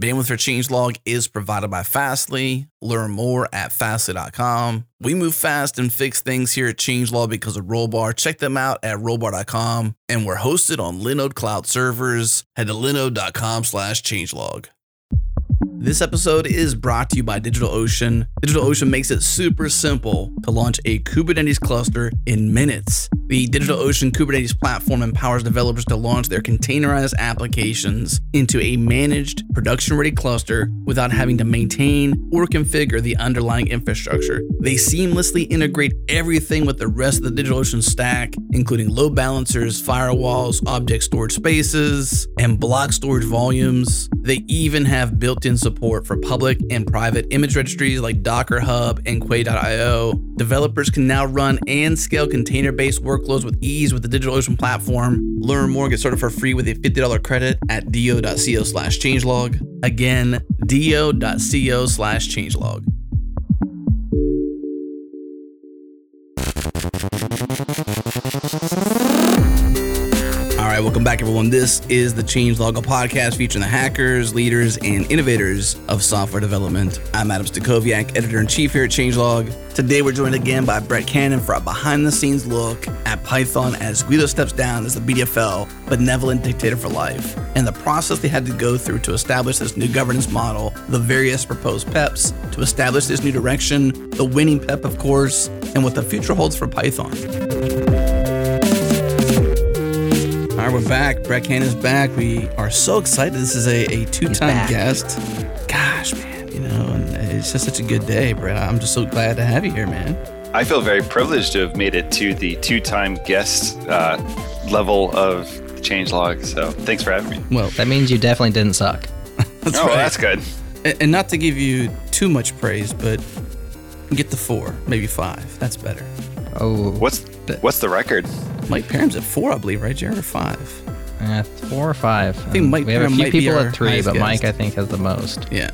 Bandwidth for Changelog is provided by Fastly. Learn more at fastly.com. We move fast and fix things here at Changelog because of Rollbar. Check them out at rollbar.com. And we're hosted on Linode Cloud servers. Head to linode.com slash changelog. This episode is brought to you by DigitalOcean. DigitalOcean makes it super simple to launch a Kubernetes cluster in minutes. The DigitalOcean Kubernetes platform empowers developers to launch their containerized applications into a managed, production ready cluster without having to maintain or configure the underlying infrastructure. They seamlessly integrate everything with the rest of the DigitalOcean stack, including load balancers, firewalls, object storage spaces, and block storage volumes. They even have built in support for public and private image registries like Docker Hub and Quay.io. Developers can now run and scale container based workloads with ease with the DigitalOcean platform. Learn more, get started for free with a $50 credit at do.co slash changelog. Again, do.co slash changelog. Welcome back, everyone. This is the Changelog, a podcast featuring the hackers, leaders, and innovators of software development. I'm Adam Stacoviak, editor in chief here at Changelog. Today, we're joined again by Brett Cannon for a behind the scenes look at Python as Guido steps down as the BDFL benevolent dictator for life, and the process they had to go through to establish this new governance model, the various proposed PEPs to establish this new direction, the winning PEP, of course, and what the future holds for Python. All right, we're back. Brett Cannon's back. We are so excited. This is a, a two time guest. Gosh, man, you know, and it's just such a good day, Brett. I'm just so glad to have you here, man. I feel very privileged to have made it to the two-time guest uh, level of the changelog. So thanks for having me. Well, That means you definitely didn't suck. that's oh, right. that's good. And, and not to give you too much praise, but get the four, maybe five. That's better. Oh, What's what's the record? Mike Perham's at four, I believe, right, Jared? Or five? uh, four or five. I think Mike we have a few might be people our at three, highest but Mike. I think has the most. Yeah,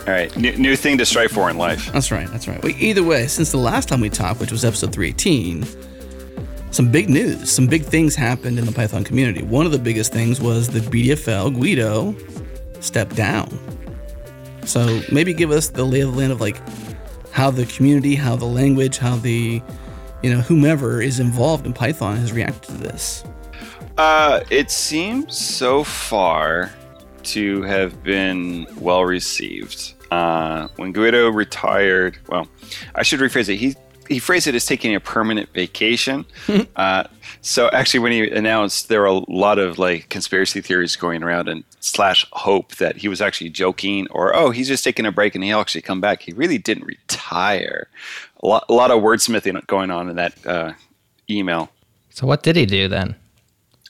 All right, new, new thing to strive for in life. that's right. That's right. Well, either way, since the last time we talked, which was episode 318, some big news, some big things happened in the Python community. One of the biggest things was the BDFL Guido stepped down. So maybe give us the lay of the land of like how the community, how the language, how the you know whomever is involved in Python has reacted to this. Uh, it seems so far to have been well received. Uh, when Guido retired, well, I should rephrase it. He he phrased it as taking a permanent vacation. uh, so actually, when he announced, there were a lot of like conspiracy theories going around and slash hope that he was actually joking or oh he's just taking a break and he'll actually come back. He really didn't retire. A lot, a lot of wordsmithing going on in that uh, email. So what did he do then?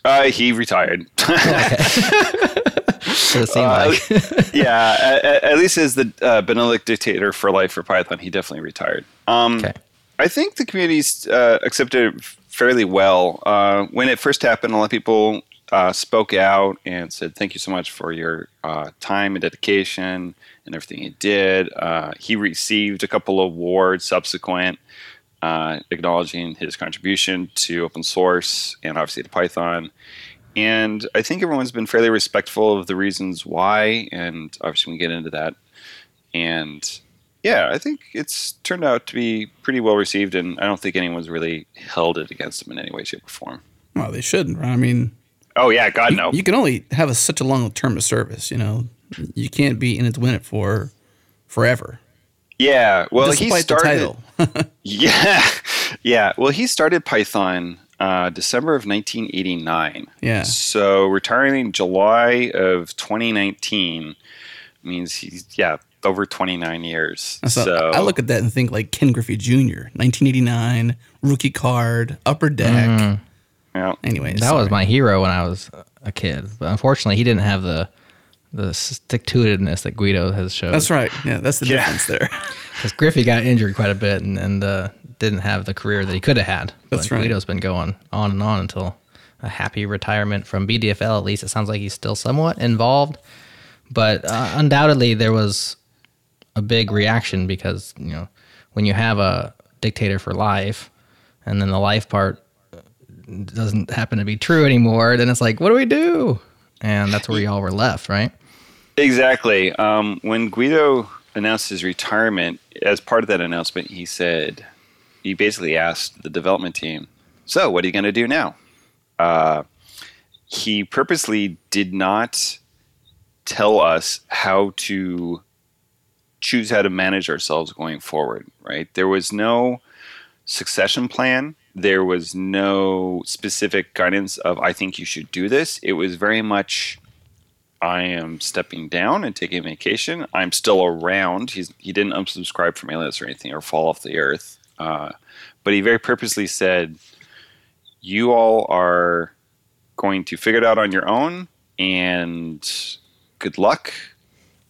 Uh, he retired. So it Uh, like yeah, at, at least as the uh, benevolent dictator for life for Python, he definitely retired. Um, okay. I think the community's uh, accepted it fairly well. Uh, when it first happened, a lot of people uh, spoke out and said, "Thank you so much for your uh, time and dedication and everything you did." Uh, he received a couple of awards subsequent, uh, acknowledging his contribution to open source and obviously to Python. And I think everyone's been fairly respectful of the reasons why, and obviously we get into that. And yeah, I think it's turned out to be pretty well received, and I don't think anyone's really held it against him in any way, shape, or form. Well, they shouldn't. Right? I mean, Oh yeah, God no. you can only have a, such a long term of service. You know, you can't be in it to win it for forever. yeah, well he started. Yeah, yeah. Well, he started Python uh, December of 1989. Yeah. So retiring in July of 2019 means he's yeah over 29 years. So, So, I look at that and think like Ken Griffey Jr., 1989, rookie card, upper deck. yeah. Anyways, that was my hero when I was a kid. But unfortunately, he didn't have the the stick to itiveness that Guido has shown. That's right. Yeah, that's the Yeah. difference there. Because Griffey got injured quite a bit and, and uh, didn't have the career that he could have had. That's but right. Guido's been going on and on until a happy retirement from BDFL. At least it sounds like he's still somewhat involved, but uh, undoubtedly there was a big reaction because you know when you have a dictator for life, and then the life part doesn't happen to be true anymore, then it's like, what do we do? And that's where y'all were left, right? Exactly. Um, when Guido announced his retirement, as part of that announcement, he said, he basically asked the development team, "So, what are you going to do now?" Uh, he purposely did not tell us how to choose how to manage ourselves going forward. Right? There was no succession plan. There was no specific guidance of "I think you should do this." It was very much I am stepping down and taking vacation. I'm still around. He's he didn't unsubscribe from Alias or anything or fall off the earth. Uh, but he very purposely said, "You all are going to figure it out on your own, and good luck."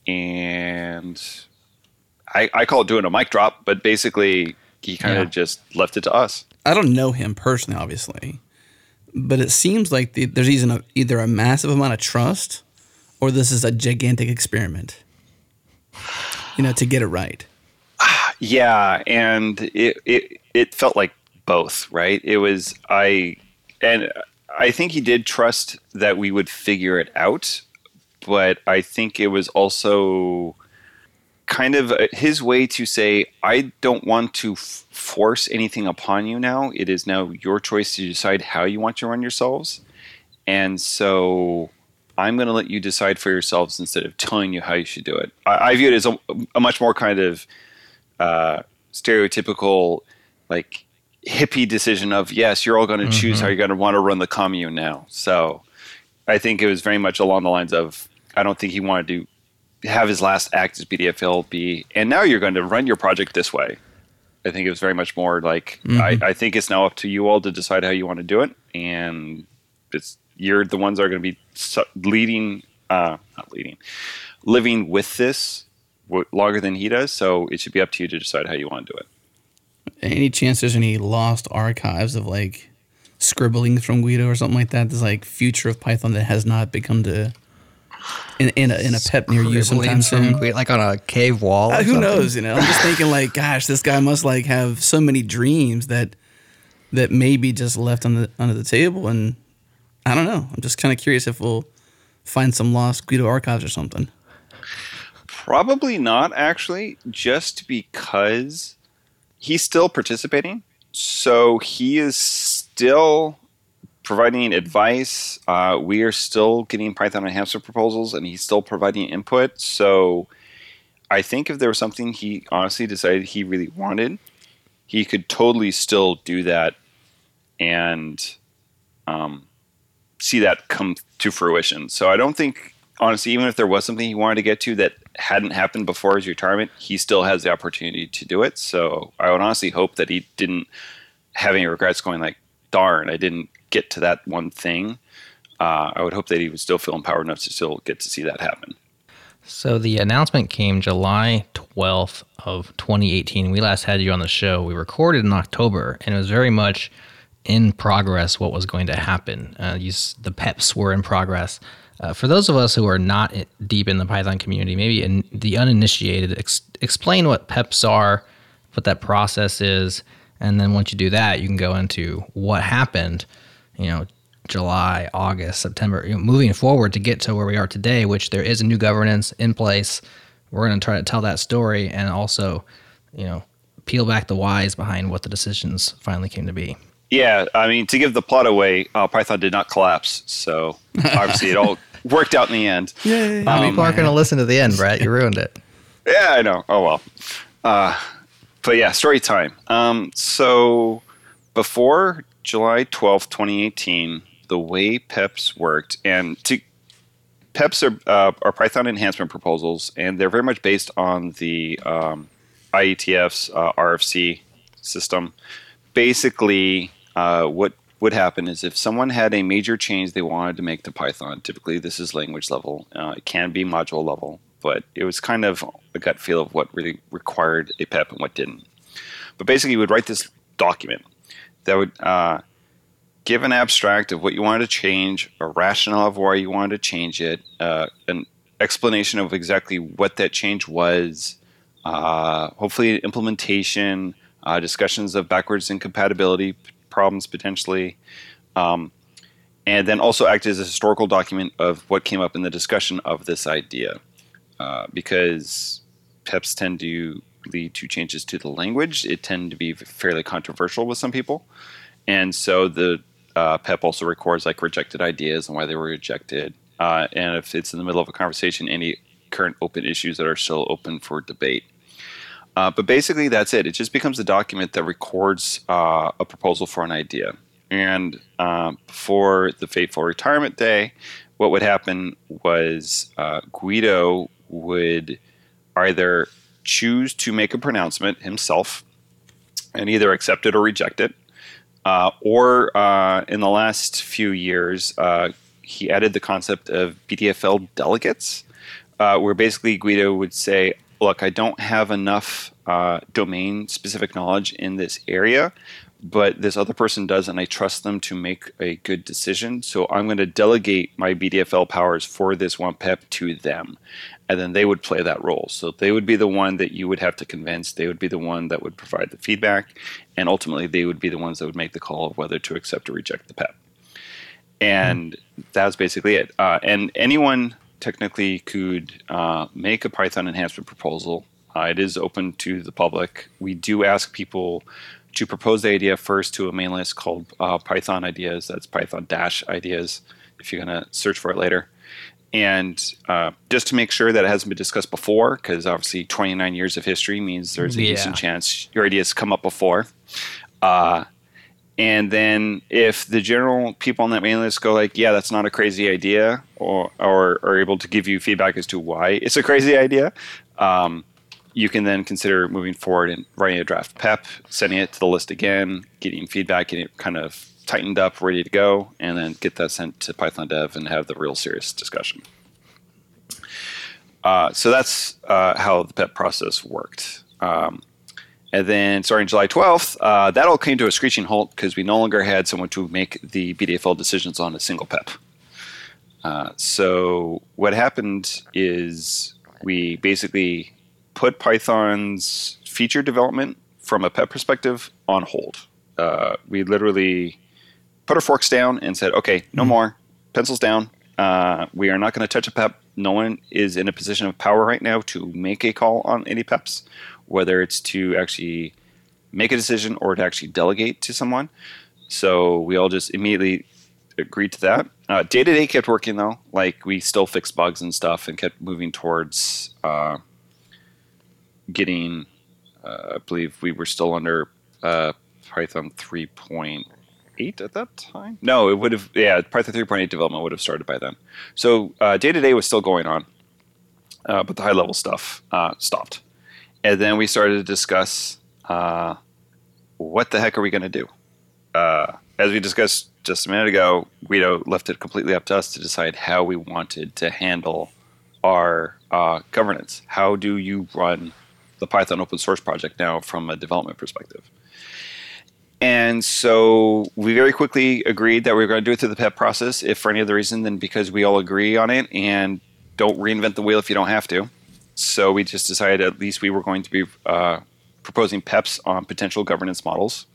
And I, I call it doing a mic drop, but basically he kind of Yeah. just left it to us. I don't know him personally, obviously, but it seems like the, there's either a, either a massive amount of trust or this is a gigantic experiment. You know, to get it right. Yeah, and it it it felt like both, right? It was I and I think he did trust that we would figure it out, but I think it was also kind of uh, his way to say I don't want to f- force anything upon you now. It is now your choice to decide how you want to run yourselves. And so I'm going to let you decide for yourselves instead of telling you how you should do it. I, I view it as a, a much more kind of uh, stereotypical, like hippie decision of yes, you're all going to choose how you're going to want to run the commune now. So I think it was very much along the lines of I don't think he wanted to have his last act as BDFL be, and now you're going to run your project this way. I think it was very much more like I, I think it's now up to you all to decide how you want to do it, and it's you're the ones that are going to be leading, uh, not leading, living with this longer than he does. So it should be up to you to decide how you want to do it. Any chance there's any lost archives of like scribblings from Guido or something like that? There's like future of Python that has not become to in, in a in a pep near you sometime Scribblings from soon. Like on a cave wall. Uh, who something. knows? You know, I'm just thinking like, gosh, this guy must like have so many dreams that that maybe just left on the under the table, and I don't know. I'm just kind of curious if we'll find some lost Guido archives or something. Probably not actually, just because he's still participating. So he is still providing advice. Uh, we are still getting Python enhancement proposals, and he's still providing input. So I think if there was something he honestly decided he really wanted, he could totally still do that and um, see that come to fruition. So I don't think, honestly, even if there was something he wanted to get to that hadn't happened before his retirement, he still has the opportunity to do it. So I would honestly hope that he didn't have any regrets going like, darn, I didn't get to that one thing. Uh, I would hope that he would still feel empowered enough to still get to see that happen. So the announcement came July 12th of 2018. We last had you on the show. We recorded in October, and it was very much in progress what was going to happen. Uh, you, the PEPs were in progress. Uh, for those of us who are not deep in the Python community, maybe in the uninitiated, ex- explain what PEPs are, what that process is, and then once you do that, you can go into what happened. You know, July, August, September, you know, moving forward to get to where we are today, which there is a new governance in place. We're going to try to tell that story and also, you know, peel back the whys behind what the decisions finally came to be. Yeah, I mean, to give the plot away, uh, Python did not collapse. So obviously it all worked out in the end. Yay! People aren't going to listen to the end, Brett. You ruined it. Yeah, I know. Oh well. Uh, but yeah, story time. Um, so before July twelfth, twenty eighteen, the way PEPs worked, and to PEPs are uh, are Python enhancement proposals, and they're very much based on the um, IETF's uh, RFC system. Basically, uh, what would happen is if someone had a major change they wanted to make to Python, typically this is language level, uh, it can be module level, but it was kind of a gut feel of what really required a PEP and what didn't. But basically, you would write this document that would uh, give an abstract of what you wanted to change, a rationale of why you wanted to change it, uh, an explanation of exactly what that change was, uh, hopefully implementation, uh, discussions of backwards incompatibility problems potentially, um, and then also act as a historical document of what came up in the discussion of this idea. uh, because PEPs tend to lead to changes to the language. It tend to be fairly controversial with some people, and so the uh, PEP also records like rejected ideas and why they were rejected. Uh, and if it's in the middle of a conversation, any current open issues that are still open for debate. Uh, but basically, that's it. It just becomes a document that records uh, a proposal for an idea. And uh, for the fateful retirement day, what would happen was uh, Guido would either choose to make a pronouncement himself and either accept it or reject it. Uh, or uh, in the last few years, uh, he added the concept of BDFL delegates, uh, where basically Guido would say, Look, I don't have enough uh, domain specific knowledge in this area, but this other person does, and I trust them to make a good decision. So I'm going to delegate my BDFL powers for this one PEP to them. And then they would play that role. So they would be the one that you would have to convince. They would be the one that would provide the feedback. And ultimately, they would be the ones that would make the call of whether to accept or reject the PEP. And mm-hmm. that's basically it. Uh, and anyone technically could uh, make a Python enhancement proposal. Uh, it is open to the public. We do ask people to propose the idea first to a main list called uh, Python Ideas. That's Python Dash Ideas. If you're going to search for it later, and uh, just to make sure that it hasn't been discussed before, because obviously 29 years of history means there's a yeah. decent chance your ideas come up before. Uh, and then if the general people on that mailing list go like, yeah, that's not a crazy idea, or or are able to give you feedback as to why it's a crazy idea, um, you can then consider moving forward and writing a draft PEP, sending it to the list again, getting feedback, getting it kind of tightened up, ready to go, and then get that sent to Python Dev and have the real serious discussion. Uh, so that's uh, how the PEP process worked. Um, and then starting July 12th, uh, that all came to a screeching halt because we no longer had someone to make the BDFL decisions on a single PEP. Uh, so what happened is we basically put Python's feature development from a PEP perspective on hold. Uh, we literally put our forks down and said, okay, no mm-hmm. more, pencils down. Uh, we are not going to touch a PEP. No one is in a position of power right now to make a call on any PEPs whether it's to actually make a decision or to actually delegate to someone. So we all just immediately agreed to that. Day to day kept working though. Like we still fixed bugs and stuff and kept moving towards uh, getting. Uh, I believe we were still under uh, Python 3.8 at that time. No, it would have. Yeah, Python 3.8 development would have started by then. So day to day was still going on, uh, but the high level stuff uh, stopped and then we started to discuss uh, what the heck are we going to do. As we discussed just a minute ago, Guido left it completely up to us to decide how we wanted to handle our uh, governance. How do you run the Python open source project now from a development perspective? And so we very quickly agreed that we were going to do it through the PEP process, if for any other reason than because we all agree on it and don't reinvent the wheel if you don't have to. So we just decided at least we were going to be uh, proposing PEPs on potential governance models.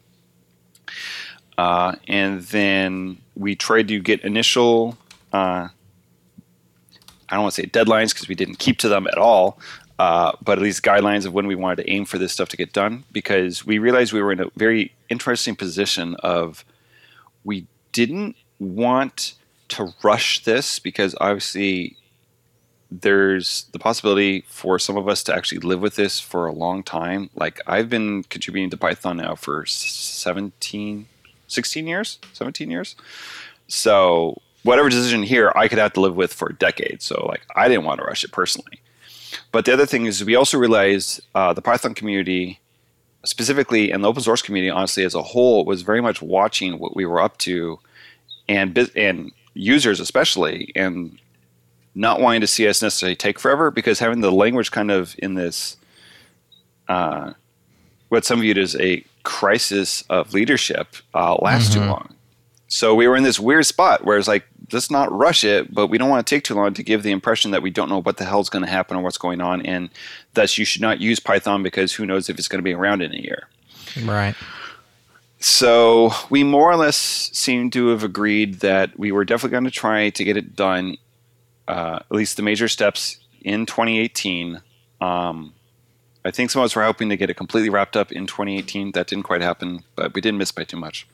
Uh, and then we tried to get initial, uh, I don't want to say deadlines because we didn't keep to them at all, uh, but at least guidelines of when we wanted to aim for this stuff to get done because we realized we were in a very interesting position of we didn't want to rush this because obviously there's the possibility for some of us to actually live with this for a long time. Like I've been contributing to Python now for 17, 16 years, 17 years. So whatever decision here, I could have to live with for a decade. So like I didn't want to rush it personally. But the other thing is we also realized uh, the Python community specifically and the open source community honestly as a whole was very much watching what we were up to and and users especially and not wanting to see us necessarily take forever because having the language kind of in this uh, what some viewed as a crisis of leadership uh, lasts mm-hmm. too long. So we were in this weird spot where it's like, let's not rush it, but we don't want to take too long to give the impression that we don't know what the hell's going to happen or what's going on, and thus you should not use Python because who knows if it's going to be around in a year. Right. So we more or less seem to have agreed that we were definitely going to try to get it done uh, at least the major steps in 2018. Um, I think some of us were hoping to get it completely wrapped up in 2018. That didn't quite happen, but we didn't miss by too much.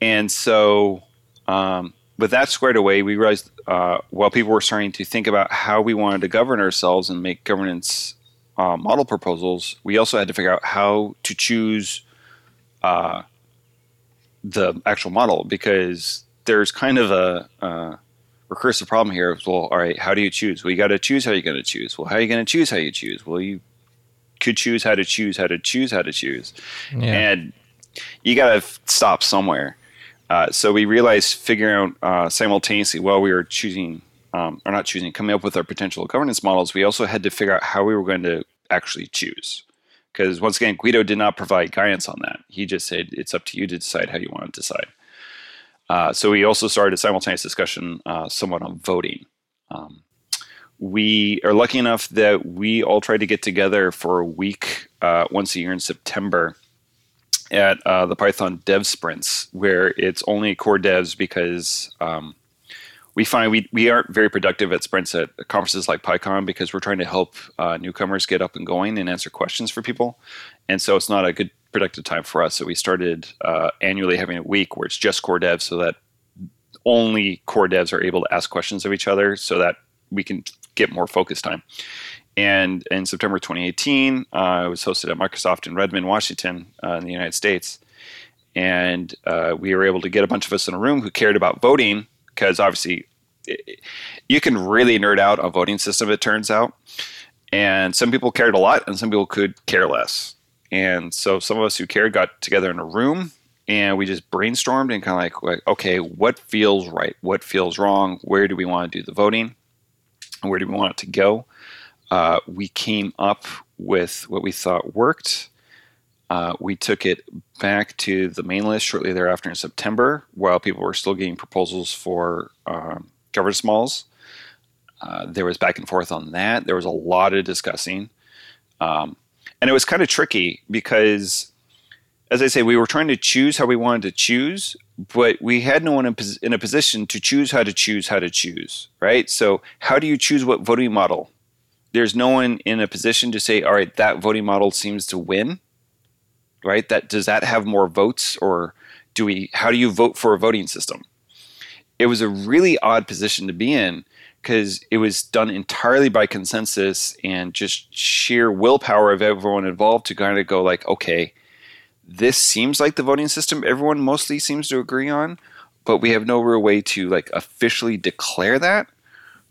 And so, um, with that squared away, we realized uh, while people were starting to think about how we wanted to govern ourselves and make governance uh, model proposals, we also had to figure out how to choose uh, the actual model because there's kind of a, a recursive problem here. Well, all right, how do you choose? Well, you got to choose how you're going to choose. Well, how are you going to choose how you choose? Well, you could choose how to choose how to choose how to choose, yeah. and you got to stop somewhere. Uh, so we realized figuring out uh, simultaneously while we were choosing, um, or not choosing, coming up with our potential governance models, we also had to figure out how we were going to actually choose. Because once again, Guido did not provide guidance on that. He just said it's up to you to decide how you want to decide. Uh, so we also started a simultaneous discussion uh, somewhat on voting. Um, we are lucky enough that we all try to get together for a week uh, once a year in September at uh, the Python dev sprints, where it's only core devs because um, we find we, we aren't very productive at sprints at conferences like PyCon because we're trying to help uh, newcomers get up and going and answer questions for people. And so it's not a good productive time for us. So we started uh, annually having a week where it's just core devs so that only core devs are able to ask questions of each other so that we can get more focus time. And in September 2018, uh, I was hosted at Microsoft in Redmond, Washington, uh, in the United States. And uh, we were able to get a bunch of us in a room who cared about voting because obviously it, you can really nerd out a voting system, it turns out. And some people cared a lot, and some people could care less. And so some of us who cared got together in a room and we just brainstormed and kind of like, like, okay, what feels right? What feels wrong? Where do we want to do the voting? Where do we want it to go? Uh, we came up with what we thought worked. Uh, we took it back to the main list shortly thereafter in September, while people were still getting proposals for um, governance models. Uh, there was back and forth on that. There was a lot of discussing. Um, and it was kind of tricky because, as I say, we were trying to choose how we wanted to choose, but we had no one in, in a position to choose how to choose how to choose, right? So, how do you choose what voting model there's no one in a position to say, all right, that voting model seems to win, right? That does that have more votes, or do we? How do you vote for a voting system? It was a really odd position to be in because it was done entirely by consensus and just sheer willpower of everyone involved to kind of go like, okay, this seems like the voting system everyone mostly seems to agree on, but we have no real way to like officially declare that.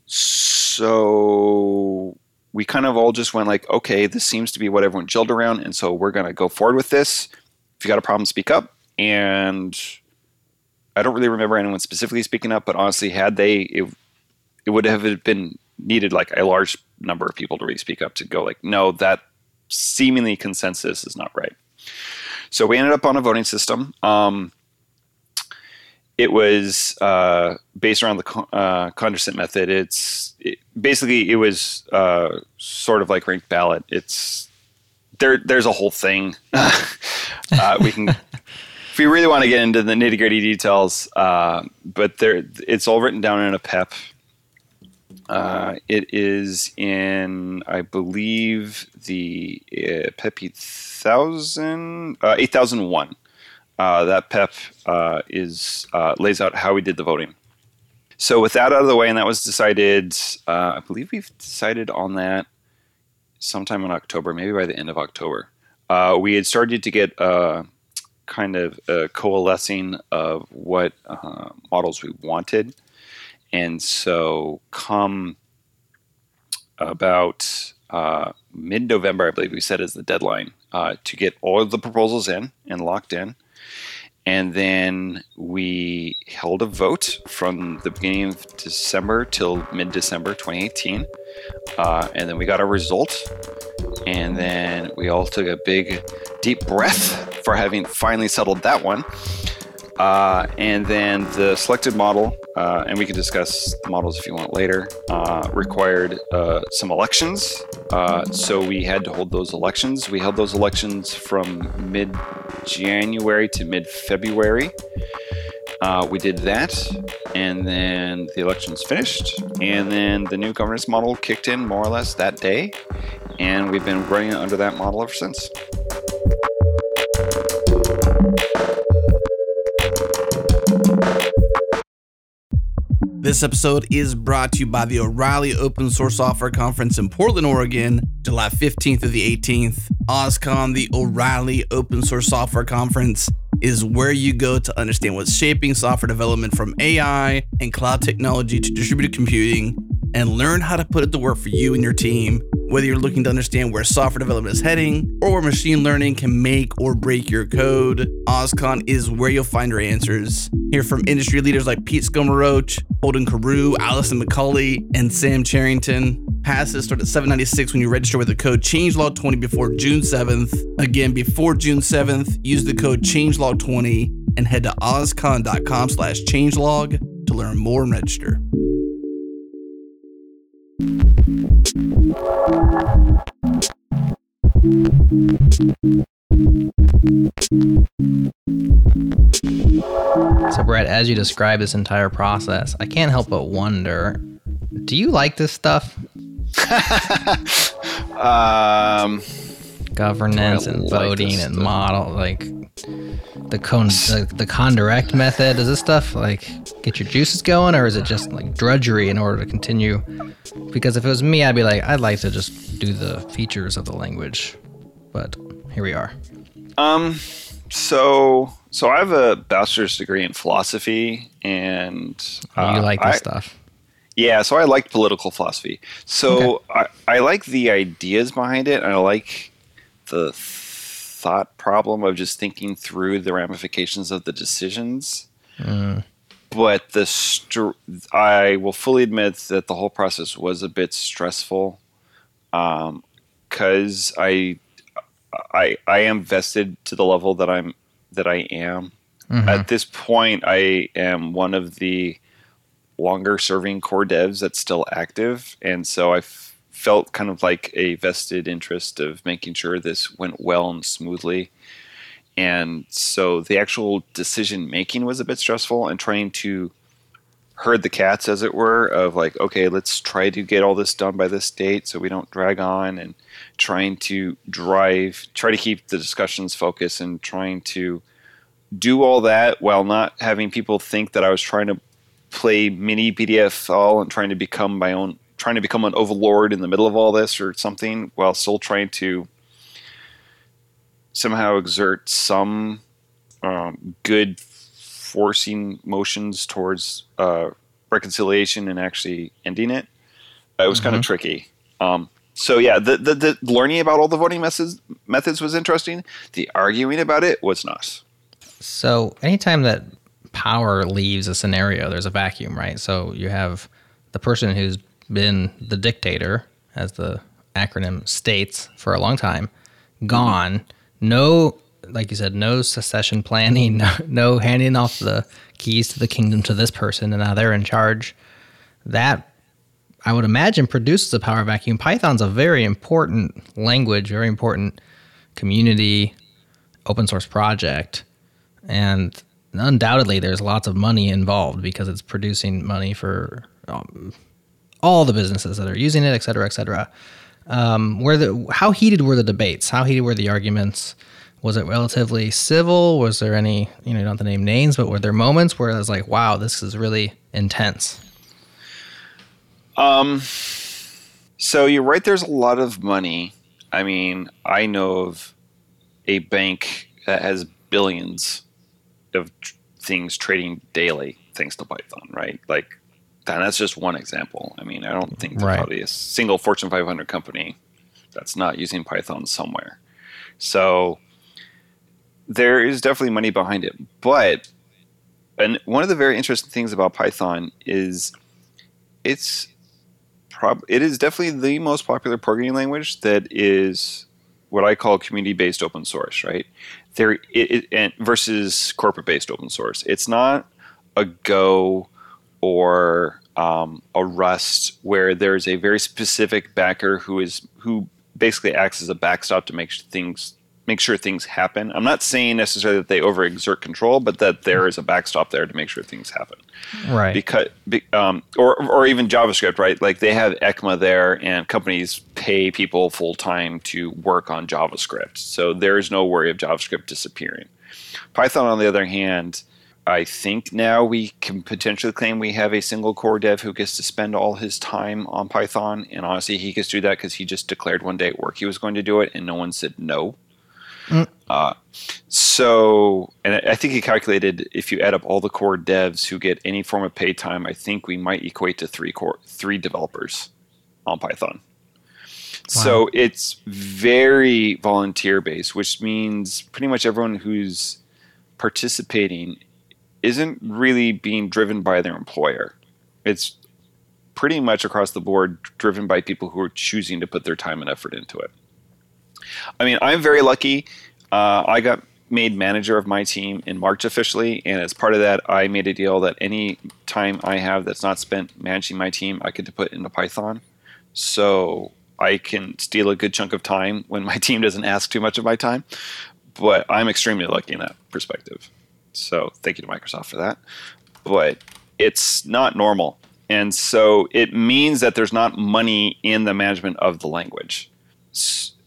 So we kind of all just went like, okay, this seems to be what everyone gelled around, and so we're gonna go forward with this. If you got a problem, speak up. And I don't really remember anyone specifically speaking up, but honestly, had they, it, it would have been needed like a large number of people to really speak up to go like, no, that seemingly consensus is not right. So we ended up on a voting system. Um, it was uh, based around the uh, Condorcet method. It's it, basically it was uh, sort of like ranked ballot. It's there. There's a whole thing. uh, we can, if we really want to get into the nitty gritty details, uh, but there, it's all written down in a PEP. Uh, it is in, I believe, the uh, PEP 8000, uh, 8001. Uh, that PEP uh, is uh, lays out how we did the voting. So with that out of the way, and that was decided, uh, I believe we've decided on that sometime in October, maybe by the end of October. Uh, we had started to get uh, kind of a coalescing of what models we wanted, and so come about mid-November, I believe we set as the deadline to get all of the proposals in and locked in and then we held a vote from the beginning of December till mid December 2018. Uh, and then we got a result. And then we all took a big, deep breath for having finally settled that one. Uh, and then the selected model, uh, and we can discuss the models if you want later, uh, required uh, some elections. Uh, so we had to hold those elections. We held those elections from mid January to mid February. Uh, we did that, and then the elections finished, and then the new governance model kicked in more or less that day, and we've been running under that model ever since. This episode is brought to you by the O'Reilly Open Source Software Conference in Portland, Oregon, July 15th to the 18th. OSCON, the O'Reilly Open Source Software Conference, is where you go to understand what's shaping software development from AI and cloud technology to distributed computing and learn how to put it to work for you and your team. Whether you're looking to understand where software development is heading or where machine learning can make or break your code, OSCON is where you'll find your answers. Hear from industry leaders like Pete Skomoroch, Holden Karau, Allison McCauley, and Sam Charrington. Passes start at 796 when you register with the code ChangeLog20 before June 7th. Again, before June 7th, use the code ChangeLog20 and head to oscon.com slash changelog to learn more and register. So, Brett, as you describe this entire process, I can't help but wonder do you like this stuff? Um, Governance and voting and model, like the con the, the condirect method. Does this stuff like get your juices going, or is it just like drudgery in order to continue? Because if it was me, I'd be like, I'd like to just do the features of the language, but here we are. Um, so so I have a bachelor's degree in philosophy, and you uh, like this I- stuff? Yeah, so I like political philosophy. So I, I like the ideas behind it, and I like the thought problem of just thinking through the ramifications of the decisions. But the str- I will fully admit that the whole process was a bit stressful, because I, I I am vested to the level that I'm that I am. Mm-hmm. At this point, I am one of the longer serving core devs that's still active. And so I f- felt kind of like a vested interest of making sure this went well and smoothly. And so the actual decision making was a bit stressful and trying to herd the cats, as it were, of like, okay, let's try to get all this done by this date so we don't drag on and trying to drive, try to keep the discussions focused and trying to do all that while not having people think that I was trying to play mini BDFL and trying to become my own, trying to become an overlord in the middle of all this or something, while still trying to somehow exert some um, good forcing motions towards uh, reconciliation and actually ending it. It was kind of tricky. Um, so yeah, the, the the learning about all the voting methods methods was interesting. The arguing about it was not. So anytime that power leaves a scenario, there's a vacuum, right? So you have the person who's been the dictator, as the acronym states, for a long time, gone. No, like you said, no secession planning, no, no handing off the keys to the kingdom to this person, and now they're in charge. That I would imagine produces a power vacuum. Python's a very important language, very important community open source project and undoubtedly there's lots of money involved because it's producing money for um, all the businesses that are using it, et cetera, et cetera. Um, where the how heated were the debates? How heated were the arguments? Was it relatively civil? Was there any you know have to name names, but were there moments where it was like, wow, this is really intense? Um, so you're right. There's a lot of money. I mean, I know of a bank that has billions of tr- things trading daily thanks to Python, right? Like, and that's just one example. I mean, I don't think there's Right. probably a single Fortune 500 company that's not using Python somewhere. So there is definitely money behind it. But and one of the very interesting things about Python is it's prob it is definitely the most popular programming language that is what I call community-based open source, right? There it, it and versus corporate-based open source. It's not a Go or um, a Rust where there's a very specific backer who is who basically acts as a backstop to make things make sure things happen. I'm not saying necessarily that they overexert control, but that there is a backstop there to make sure things happen. Right. Because, be, um, or or even JavaScript, right? Like they have ECMA there, and companies pay people full time to work on JavaScript, so there is no worry of JavaScript disappearing. Python, on the other hand, I think now we can potentially claim we have a single core dev who gets to spend all his time on Python. And honestly, he gets to do that because he just declared one day at work he was going to do it, and no one said no. Mm. Uh, so, and I think he calculated if you add up all the core devs who get any form of pay time, I think we might equate to three core three developers on Python. Wow. So it's very volunteer based, which means pretty much everyone who's participating isn't really being driven by their employer. It's pretty much across the board driven by people who are choosing to put their time and effort into it. I mean, I'm very lucky. Uh, I got made manager of my team in March officially, and as part of that, I made a deal that any time I have that's not spent managing my team, I get to put into Python. So I can steal a good chunk of time when my team doesn't ask too much of my time. But I'm extremely lucky in that perspective. So thank you to Microsoft for that. But it's not normal. And so it means that there's not money in the management of the language.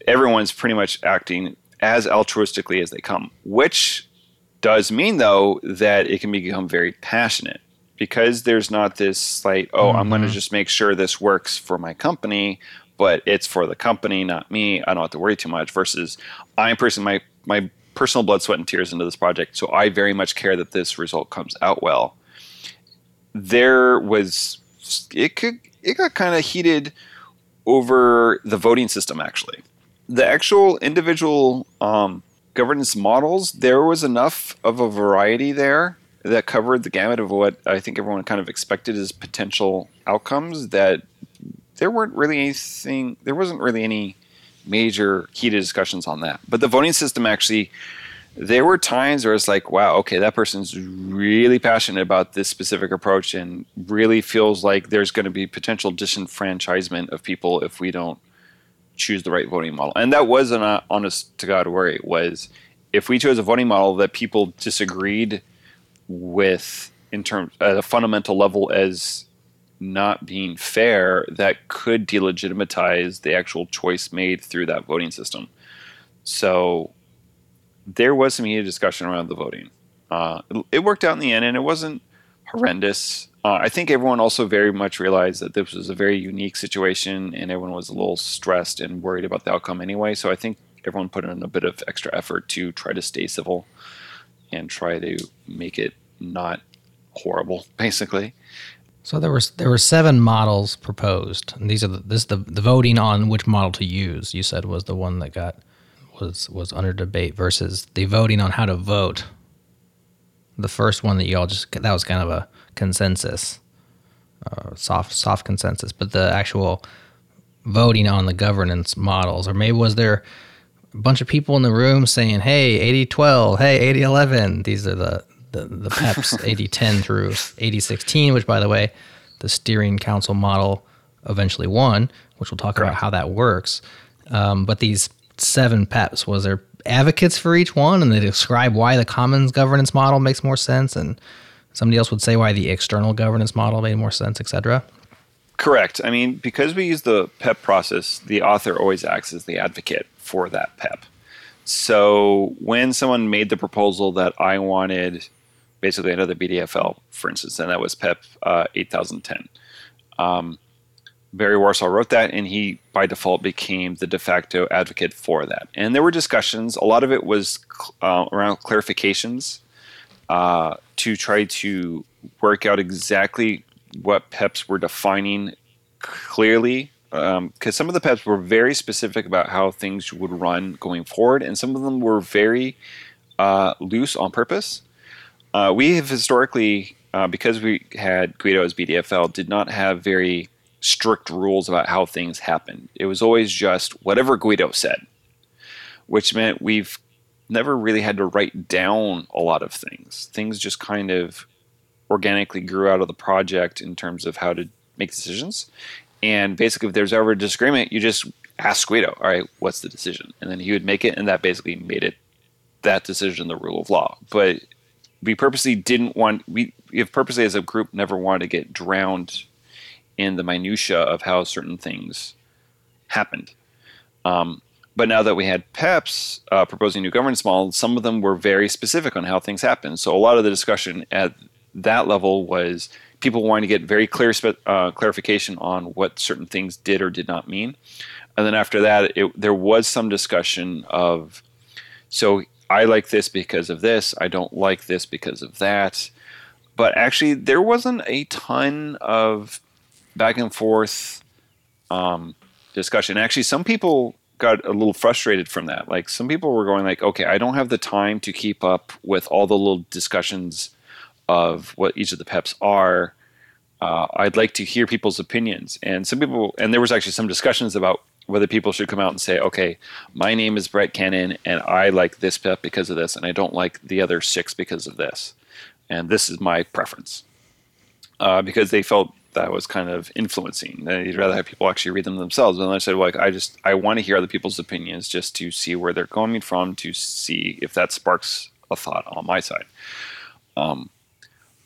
Everyone's pretty much acting as altruistically as they come, which does mean, though, that it can become very passionate because there's not this like, oh, mm-hmm. I'm going to just make sure this works for my company, but it's for the company, not me. I don't have to worry too much. Versus, I'm personally my my personal blood, sweat, and tears into this project. So I very much care that this result comes out well. There was it could it got kind of heated over the voting system actually. The actual individual um, governance models, there was enough of a variety there that covered the gamut of what I think everyone kind of expected as potential outcomes that there weren't really anything there wasn't really any major heated discussions on that. But the voting system actually, there were times where it's like, wow, okay, that person's really passionate about this specific approach and really feels like there's going to be potential disenfranchisement of people if we don't choose the right voting model. And that was an uh, honest to God worry was if we chose a voting model that people disagreed with in terms at a fundamental level as not being fair that could delegitimize the actual choice made through that voting system. So there was some heated discussion around the voting. Uh, it, it, worked out in the end, and it wasn't horrendous. Uh, I think everyone also very much realized that this was a very unique situation, and everyone was a little stressed and worried about the outcome anyway. So I think everyone put in a bit of extra effort to try to stay civil and try to make it not horrible, basically. So there was there were seven models proposed, and these are the, this the the voting on which model to use. You said was the one that got was was under debate versus the voting on how to vote. The first one that you all just that was kind of a consensus, uh, soft soft consensus, but the actual voting on the governance models, or maybe was there a bunch of people in the room saying, "Hey, 8012, hey, 8011." These are the the, the PEPs 8010 through 8016, which, by the way, the steering council model eventually won, which we'll talk Correct. about how that works. Um, but these seven PEPs, was there advocates for each one and they describe why the commons governance model makes more sense and somebody else would say why the external governance model made more sense, etc. Correct. I mean, because we use the PEP process, the author always acts as the advocate for that PEP. So when someone made the proposal that I wanted basically another BDFL, for instance, and that was PEP uh, 8010. Um, Barry Warsaw wrote that, and he by default became the de facto advocate for that. And there were discussions. A lot of it was uh, around clarifications uh, to try to work out exactly what PEPs were defining clearly. Because um, some of the PEPs were very specific about how things would run going forward, and some of them were very uh, loose on purpose. Uh, we have historically, uh, because we had Guido as BDFL, did not have very strict rules about how things happened. It was always just whatever Guido said, which meant we've never really had to write down a lot of things. Things just kind of organically grew out of the project in terms of how to make decisions. And basically, if there's ever a disagreement, you just ask Guido, all right, what's the decision? And then he would make it, and that basically made it that decision the rule of law. But we purposely didn't want we if purposely as a group never wanted to get drowned in the minutia of how certain things happened. Um, but now that we had PEPs uh, proposing new governance models, some of them were very specific on how things happen. So a lot of the discussion at that level was people wanting to get very clear uh, clarification on what certain things did or did not mean. And then after that, it, there was some discussion of so I like this because of this, I don't like this because of that. But actually, there wasn't a ton of back and forth um, discussion. Actually, some people got a little frustrated from that. Like some people were going like, okay, I don't have the time to keep up with all the little discussions of what each of the peps are. Uh, I'd like to hear people's opinions. And some people, and there was actually some discussions about whether people should come out and say, okay, my name is Brett Cannon, and I like this pep because of this, and I don't like the other six because of this. And this is my preference. Uh, because they felt that was kind of influencing. You'd rather have people actually read them themselves. And I said, like, I just I want to hear other people's opinions just to see where they're coming from, to see if that sparks a thought on my side. Um,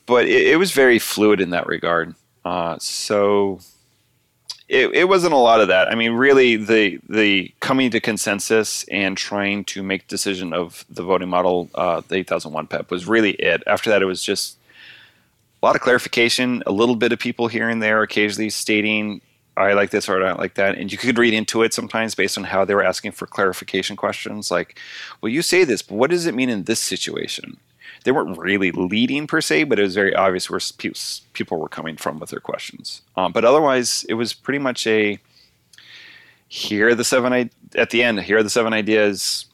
but it, it was very fluid in that regard. Uh, so it, it wasn't a lot of that. I mean, really, the the coming to consensus and trying to make decision of the voting model, uh, the 8001 PEP, was really it. After that, it was just a lot of clarification, a little bit of people here and there occasionally stating, I like this or I don't like that. And you could read into it sometimes based on how they were asking for clarification questions like, well, you say this, but what does it mean in this situation? They weren't really leading per se, but it was very obvious where people were coming from with their questions. Um, but otherwise, it was pretty much a here are the seven at the end. Here are the seven ideas.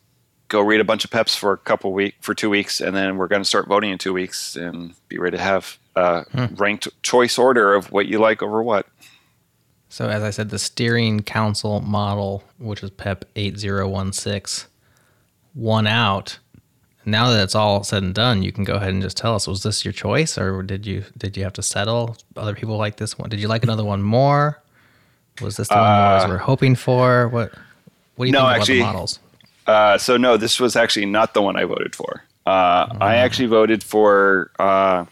Go read a bunch of peps for a couple week for two weeks, and then we're going to start voting in two weeks and be ready to have a hmm. ranked choice order of what you like over what. So, as I said, the steering council model, which is PEP 8016, won out now that it's all said and done, you can go ahead and just tell us: was this your choice, or did you did you have to settle? Other people like this one. Did you like another one more? Was this the uh, one we were hoping for? What What do you no, think actually, about the models? Uh, so no, this was actually not the one I voted for. Uh, mm. I actually voted for uh,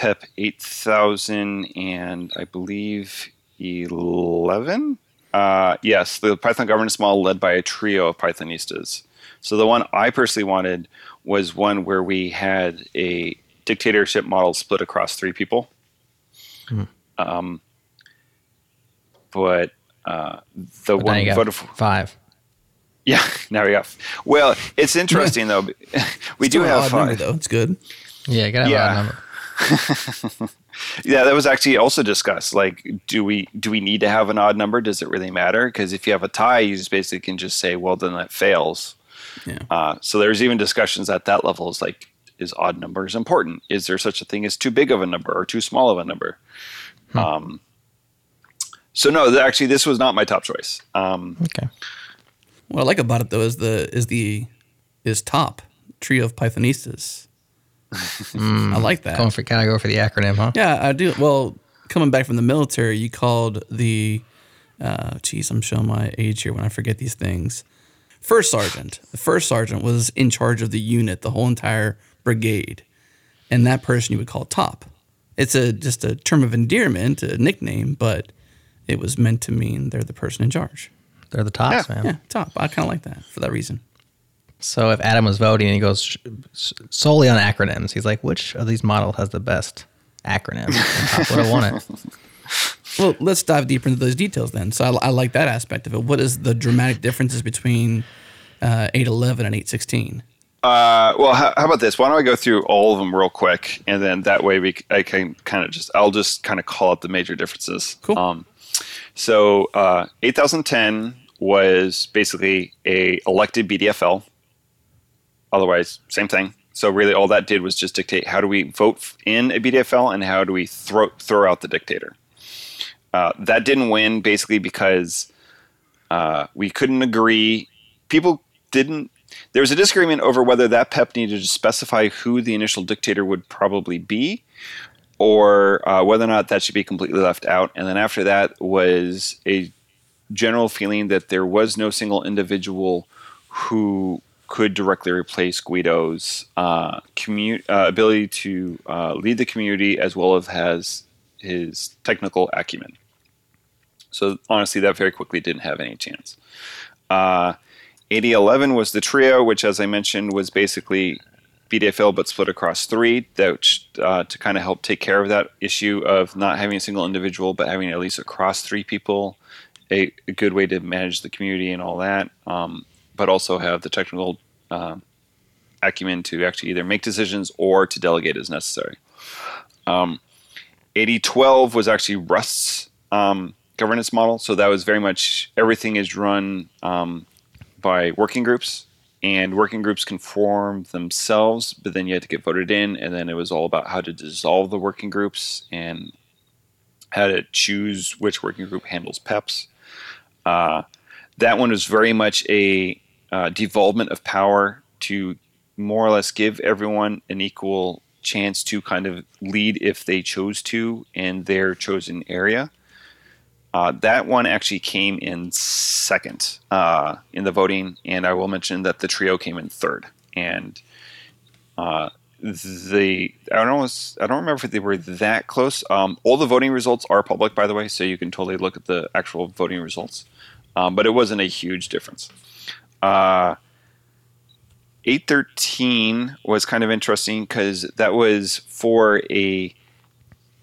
PEP eight thousand and I believe eleven. Uh, yes, the Python governance model led by a trio of Pythonistas. So the one I personally wanted was one where we had a dictatorship model split across three people. Hmm. Um, but uh, the but one voted for five. Yeah, now we got. Well, it's interesting though. we do have five. Number, though. It's good. Yeah, you gotta have yeah. number. yeah, that was actually also discussed. Like, do we do we need to have an odd number? Does it really matter? Because if you have a tie, you just basically can just say, well, then that fails. Yeah. Uh, so there's even discussions at that level. Is like, is odd numbers important? Is there such a thing as too big of a number or too small of a number? Hmm. Um, so no, actually, this was not my top choice. Um, okay. What I like about it though is the is the is top trio of Pythonistas. Mm, I like that. Going for kind of go for the acronym, huh? Yeah, I do. Well, coming back from the military, you called the. Uh, geez, I'm showing my age here when I forget these things first sergeant. The first sergeant was in charge of the unit, the whole entire brigade, and that person you would call top. It's a just a term of endearment, a nickname, but it was meant to mean they're the person in charge. They're the tops, yeah, man. Yeah, top. I kind of like that for that reason. So if Adam was voting and he goes solely on acronyms, he's like, which of these models has the best acronym? Top would have won it. Well, let's dive deeper into those details then. So I, I like that aspect of it. What is the dramatic differences between uh, 811 and 816? Uh, well, how, how, about this? Why don't I go through all of them real quick, and then that way we I can kind of just I'll just kind of call out the major differences. Cool. Um, so uh, 8010 was basically a elected BDFL. Otherwise, same thing. So really, all that did was just dictate how do we vote in a BDFL and how do we throw throw out the dictator. Uh, that didn't win basically because uh, we couldn't agree. People didn't. There was a disagreement over whether that PEP needed to specify who the initial dictator would probably be, or uh, whether or not that should be completely left out. And then after that was a general feeling that there was no single individual who could directly replace Guido's uh, commu- uh, ability to uh, lead the community as well as has his technical acumen. So honestly, that very quickly didn't have any chance. Uh, 8011 was the trio, which, as I mentioned, was basically BDFL but split across three, that uh, to kind of help take care of that issue of not having a single individual, but having at least across three people, a, a good way to manage the community and all that. Um, but also have the technical uh, acumen to actually either make decisions or to delegate as necessary. Um, 8012 was actually Rust's um, governance model, so that was very much everything is run um, by working groups, and working groups can form themselves, but then you had to get voted in, and then it was all about how to dissolve the working groups and how to choose which working group handles PEPs. Uh, that one was very much a uh, devolvement of power to more or less give everyone an equal chance to kind of lead if they chose to in their chosen area. Uh, that one actually came in second uh, in the voting, and I will mention that the trio came in third. And uh, the I don't know I don't remember if they were that close. Um, all the voting results are public, by the way, so you can totally look at the actual voting results. Um, but it wasn't a huge difference. Uh, 813 was kind of interesting because that was for a.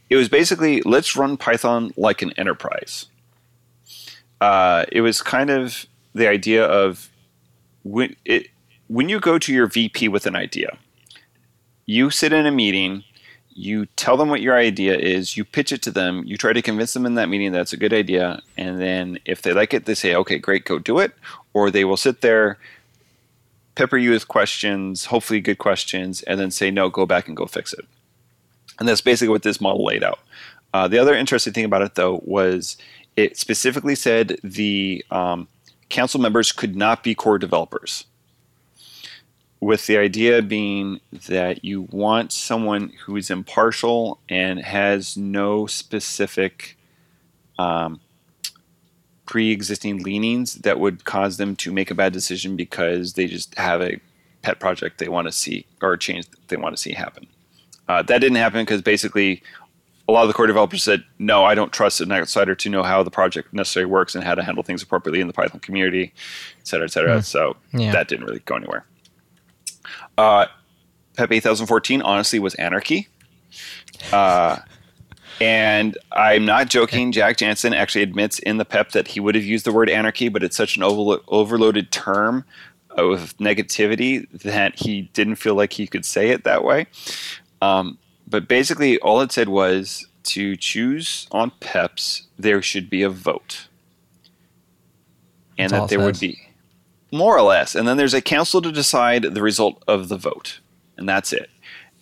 It was basically let's run Python like an enterprise. Uh, it was kind of the idea of when it when you go to your VP with an idea, you sit in a meeting, you tell them what your idea is, you pitch it to them, you try to convince them in that meeting that's a good idea, and then if they like it, they say, "Okay, great, go do it," or they will sit there, pepper you with questions, hopefully good questions, and then say, no, go back and go fix it. And that's basically what this model laid out. Uh, the other interesting thing about it, though, was it specifically said the um, council members could not be core developers. With the idea being that you want someone who is impartial and has no specific um, pre-existing leanings that would cause them to make a bad decision because they just have a pet project they want to see or a change they want to see happen. Uh, that didn't happen because basically a lot of the core developers said, no, I don't trust an outsider to know how the project necessarily works and how to handle things appropriately in the Python community, et cetera, et cetera. Mm. So yeah. that didn't really go anywhere. Uh, PEP 8014 honestly was anarchy. Uh, and I'm not joking. Jack Jansen actually admits in the PEP that he would have used the word anarchy, but it's such an overlo- overloaded term of negativity that he didn't feel like he could say it that way. Um, but basically, all it said was to choose on PEPs, there should be a vote. And That's that there would be more or less. And then there's a council to decide the result of the vote. And that's it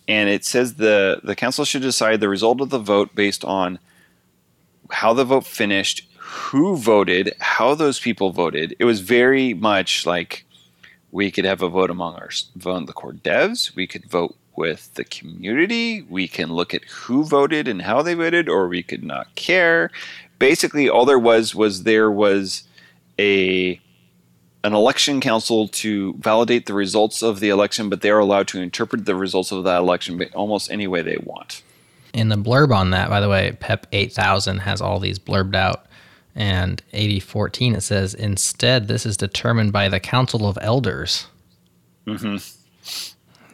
and it says the the council should decide the result of the vote based on how the vote finished, who voted, how those people voted. It was very much like we could have a vote among our vote the core devs. We could vote with the community. We can look at who voted and how they voted, or we could not care. Basically, all there was was there was a an election council to validate the results of the election, but they're allowed to interpret the results of that election almost any way they want. In the blurb on that, by the way, PEP 8000 has all these blurbed out. And 8014, it says, instead, this is determined by the Council of Elders. Mm-hmm.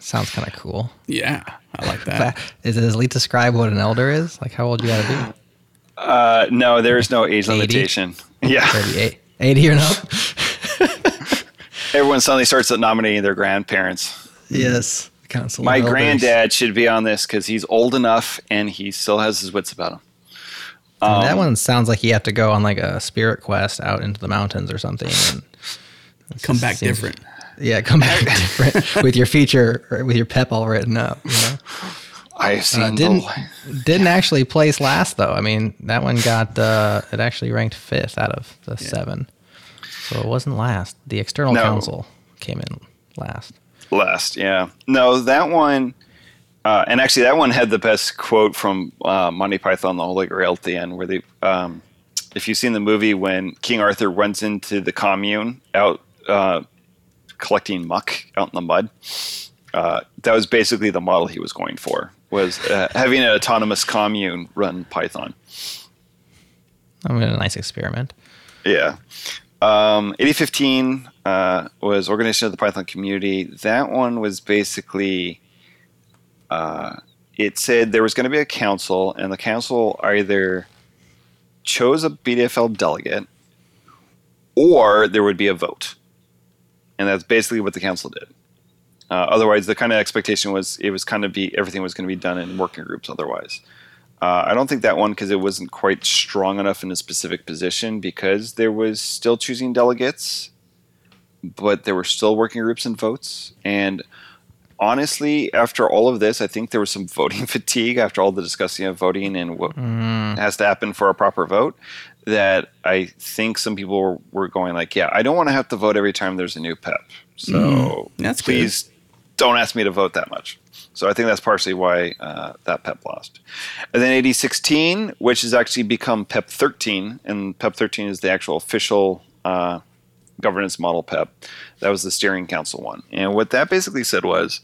Sounds kind of cool. Yeah, I like that. is it, does Lee describe what an elder is? Like how old you got to be? Uh, no, there is no age 80? limitation. Yeah. 38, 80 or no? Everyone suddenly starts nominating their grandparents. Yes. Council My granddad should be on this because he's old enough and he still has his wits about him. Um, that one sounds like you have to go on like a spirit quest out into the mountains or something. And come back seems, different. Yeah, come back different with your feature with your pep all written up. You know? I've uh, seen uh, didn't didn't actually place last though. I mean, that one got uh, it actually ranked fifth out of the yeah. seven. So it wasn't last. The external no. council came in last. Last, yeah. No, that one, uh, and actually that one had the best quote from uh, Monty Python, the Holy Grail at the end, where they, um, if you've seen the movie when King Arthur runs into the commune out uh, collecting muck out in the mud, uh, that was basically the model he was going for was uh, having an autonomous commune run Python. I mean, a nice experiment. Yeah. Um, 8015 uh, was organization of the Python community. That one was basically, uh, it said there was going to be a council, and the council either chose a BDFL delegate or there would be a vote. And that's basically what the council did. Uh, otherwise, the kind of expectation was it was kind of be everything was going to be done in working groups. Otherwise, uh, I don't think that one because it wasn't quite strong enough in a specific position because there was still choosing delegates, but there were still working groups and votes. And honestly, after all of this, I think there was some voting fatigue after all the discussing of voting and what Mm. has to happen for a proper vote. That I think some people were, were going like, yeah, I don't want to have to vote every time there's a new PEP. So Mm, that's please don't ask me to vote that much. So I think that's partially why uh, that PEP lost. And then 8016, which has actually become PEP 13, and PEP 13 is the actual official uh, governance model PEP. That was the steering council one. And what that basically said was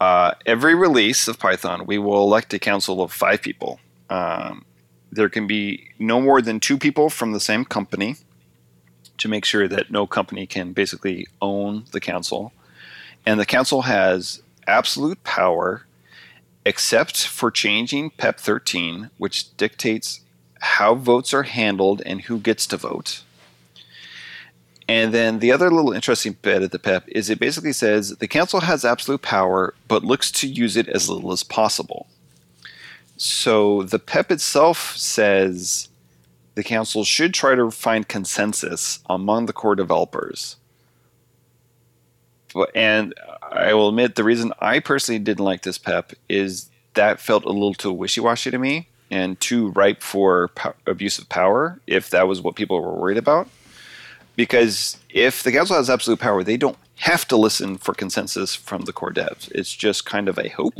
uh, every release of Python, we will elect a council of five people. Um, there can be no more than two people from the same company to make sure that no company can basically own the council. And the council has absolute power except for changing PEP 13, which dictates how votes are handled and who gets to vote. And then the other little interesting bit of the PEP is it basically says the council has absolute power but looks to use it as little as possible. So the PEP itself says the council should try to find consensus among the core developers. And I will admit the reason I personally didn't like this PEP is that felt a little too wishy washy to me and too ripe for po- abuse of power if that was what people were worried about. Because if the council has absolute power, they don't have to listen for consensus from the core devs. It's just kind of a hope.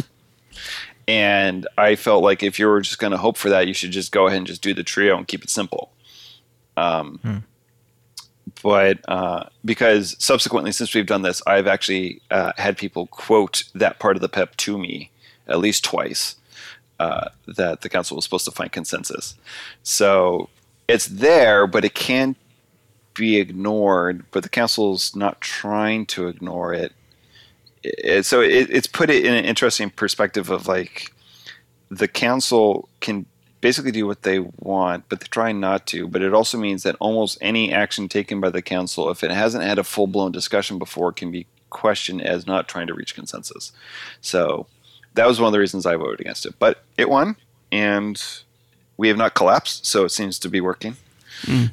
And I felt like if you were just going to hope for that, you should just go ahead and just do the trio and keep it simple. Um, But uh, because subsequently, since we've done this, I've actually uh, had people quote that part of the PEP to me at least twice uh, that the council was supposed to find consensus. So it's there, but it can't be ignored. But the council's not trying to ignore it it, so it, it's put it in an interesting perspective of like the council can basically do what they want, but they try not to. But it also means that almost any action taken by the council, if it hasn't had a full blown discussion before, can be questioned as not trying to reach consensus. So that was one of the reasons I voted against it. But it won, and we have not collapsed, so it seems to be working. Hmm.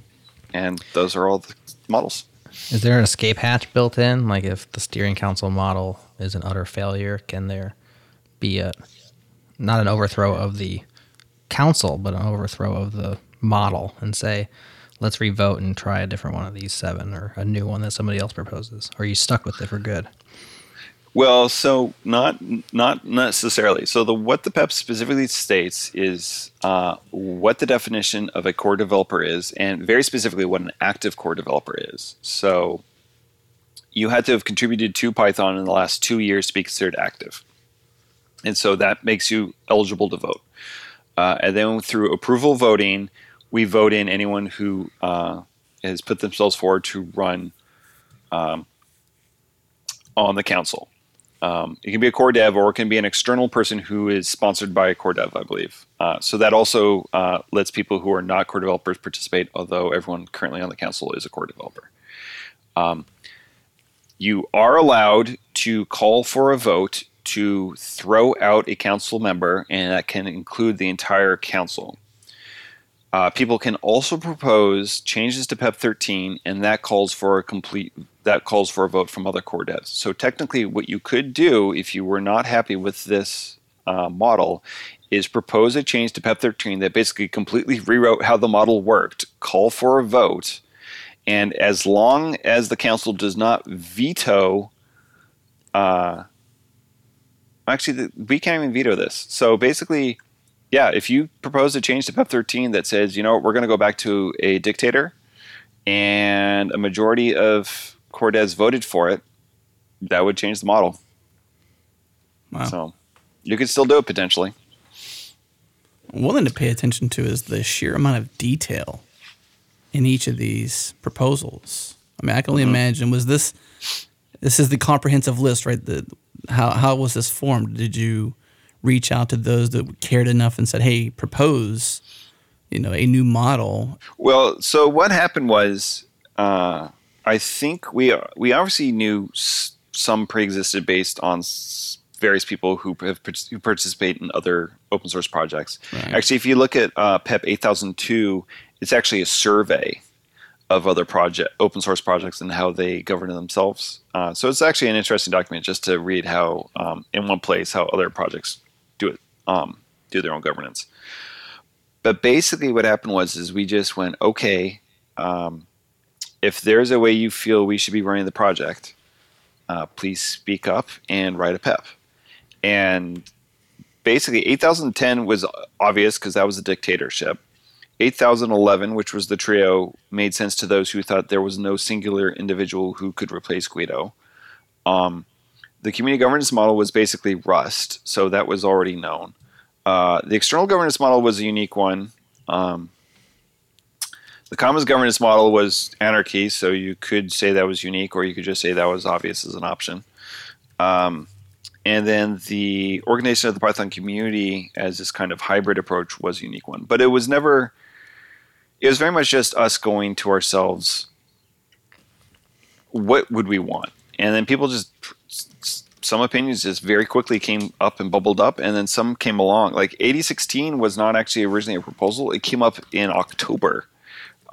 And those are all the models. Is there an escape hatch built in? Like if the steering council model is an utter failure, can there be a not an overthrow of the council, but an overthrow of the model and say, let's revote and try a different one of these seven or a new one that somebody else proposes? Or are you stuck with it for good? Well, so not not necessarily. So the what the PEP specifically states is uh, what the definition of a core developer is, and very specifically what an active core developer is. So you had to have contributed to Python in the last two years to be considered active, and so that makes you eligible to vote. Uh, and then through approval voting, we vote in anyone who uh, has put themselves forward to run um, on the council. Um, it can be a core dev or it can be an external person who is sponsored by a core dev, I believe. Uh, so that also uh, lets people who are not core developers participate, although everyone currently on the council is a core developer. Um, you are allowed to call for a vote to throw out a council member, and that can include the entire council. Uh, people can also propose changes to PEP 13, and that calls for a complete that calls for a vote from other core devs. So technically, what you could do if you were not happy with this uh, model is propose a change to PEP 13 that basically completely rewrote how the model worked, call for a vote, and as long as the council does not veto, uh, actually, the, we can't even veto this. So basically, yeah, if you propose a change to PEP 13 that says, you know, we're going to go back to a dictator, and a majority of core devs voted for it, that would change the model. Wow. So you could still do it potentially. One thing to pay attention to is the sheer amount of detail in each of these proposals. I mean, I can only mm-hmm. imagine was this this is the comprehensive list, right? The how how was this formed? Did you reach out to those that cared enough and said, "Hey, propose, you know, a new model"? Well, so what happened was, uh, I think we we obviously knew some pre-existed based on various people who have who participate in other open source projects. Right. Actually, if you look at uh, PEP 8002, it's actually a survey of other project open source projects and how they govern themselves. Uh, so it's actually an interesting document just to read how um, in one place how other projects do it um, do their own governance. But basically, what happened was is we just went okay. Um, if there's a way you feel we should be running the project, uh, please speak up and write a PEP. And basically, 8010 was obvious because that was a dictatorship. 8011, which was the trio, made sense to those who thought there was no singular individual who could replace Guido. Um, the community governance model was basically Rust, so that was already known. Uh, the external governance model was a unique one. Um, the commons governance model was anarchy, so you could say that was unique, or you could just say that was obvious as an option. Um, and then the organization of the Python community as this kind of hybrid approach was a unique one, but it was never it was very much just us going to ourselves what would we want? And then people just some opinions just very quickly came up and bubbled up and then some came along. Like 8016 was not actually originally a proposal. It came up in october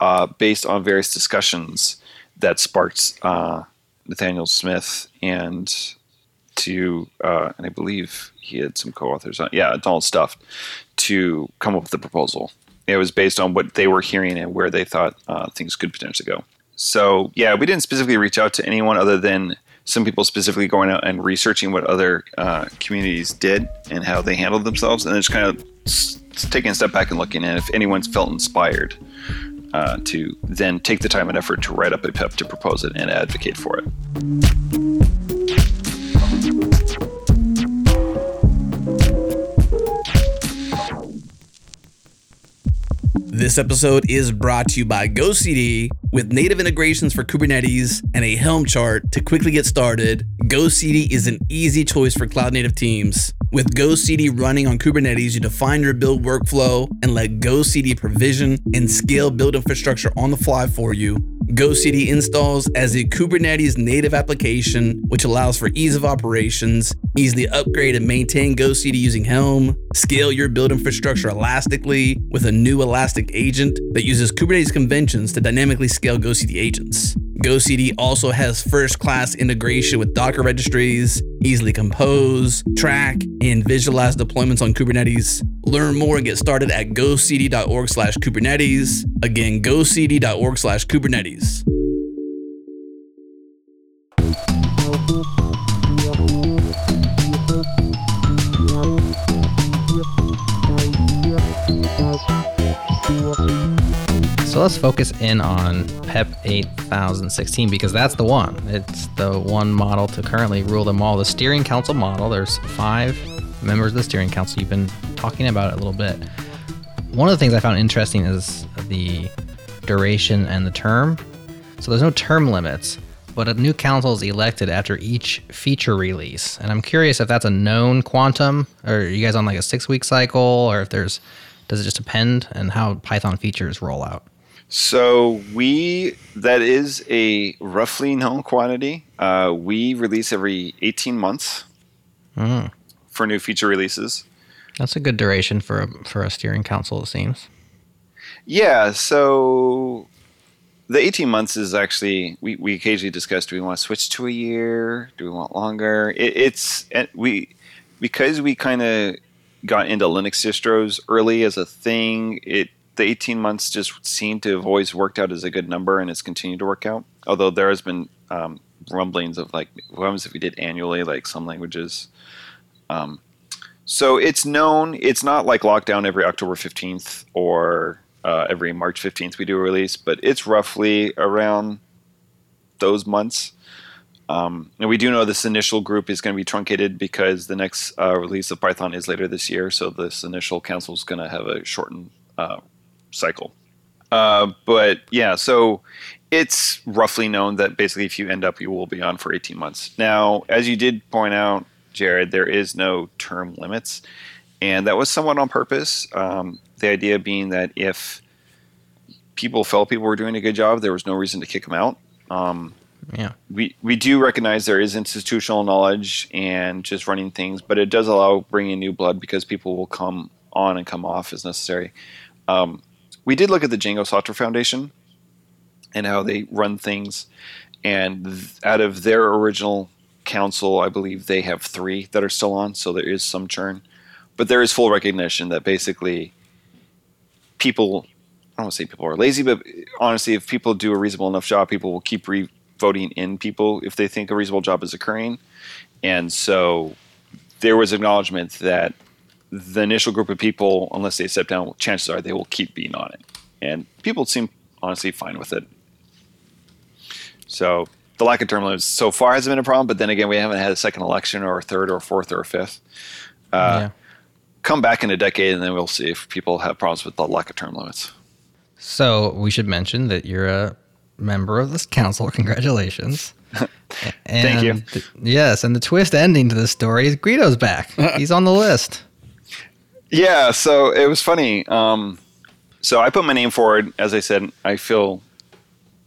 uh, based on various discussions that sparked uh, nathaniel smith and to uh, and i believe he had some co-authors on yeah donald stufft to come up with the proposal it was based on what they were hearing and where they thought uh, things could potentially go. So yeah, we didn't specifically reach out to anyone other than some people specifically going out and researching what other uh, communities did and how they handled themselves, and just kind of taking a step back and looking at if anyone's felt inspired uh, to then take the time and effort to write up a PEP to propose it and advocate for it. This episode is brought to you by GoCD with native integrations for Kubernetes and a Helm chart to quickly get started. GoCD is an easy choice for cloud native teams. With GoCD running on Kubernetes, you define your build workflow and let GoCD provision and scale build infrastructure on the fly for you GoCD installs as a Kubernetes native application, which allows for ease of operations, easily upgrade and maintain GoCD using Helm, scale your build infrastructure elastically with a new Elastic agent that uses Kubernetes conventions to dynamically scale GoCD agents. GoCD also has first class integration with Docker registries, easily compose, track, and visualize deployments on Kubernetes. Learn more and get started at gocd.org slash Kubernetes. Again, gocd.org slash Kubernetes. So let's focus in on PEP 8016 because that's the one. It's the one model to currently rule them all. The steering council model, there's five members of the steering council. You've been talking about it a little bit. One of the things I found interesting is the duration and the term. So there's no term limits, but a new council is elected after each feature release. And I'm curious if that's a known quantum, or are you guys on like a six week cycle, or if there's, does it just depend and how Python features roll out? So we that is a roughly known quantity. Uh, we release every 18 months mm. for new feature releases. That's a good duration for a, for a steering council, it seems. Yeah. So the 18 months is actually we, we occasionally discuss do we want to switch to a year do we want longer it, it's we because we kind of got into linux distros early as a thing it the 18 months just seemed to have always worked out as a good number and it's continued to work out. Although there has been um, rumblings of like, what happens if we did annually, like some languages um, So it's known. It's not like lockdown every October 15th or uh, every March 15th we do a release, but it's roughly around those months. Um, and we do know this initial group is going to be truncated because the next uh, release of Python is later this year. So this initial council is going to have a shortened uh, cycle. Uh, but yeah, so it's roughly known that basically if you end up, you will be on for 18 months. Now, as you did point out, Jared, there is no term limits. And that was somewhat on purpose. Um, the idea being that if people felt people were doing a good job, there was no reason to kick them out. Um, Yeah. we we do recognize there is institutional knowledge and just running things, but it does allow bringing new blood because people will come on and come off as necessary. Um, we did look at the Django Software Foundation and how they run things, and out of their original council, I believe they have three that are still on, so there is some churn, but there is full recognition that basically people. I don't want to say people are lazy, but honestly, if people do a reasonable enough job, people will keep re- voting in people if they think a reasonable job is occurring. And so there was acknowledgement that the initial group of people, unless they step down, chances are they will keep being on it. And people seem honestly fine with it. So the lack of term limits so far hasn't been a problem, but then again, we haven't had a second election or a third or a fourth or a fifth. Uh, yeah. Come back in a decade, and then we'll see if people have problems with the lack of term limits. So we should mention that you're a member of this council. Congratulations. Thank you. Th- yes, and the twist ending to this story is Guido's back. He's on the list. Yeah, so it was funny. Um, so I put my name forward. As I said, I feel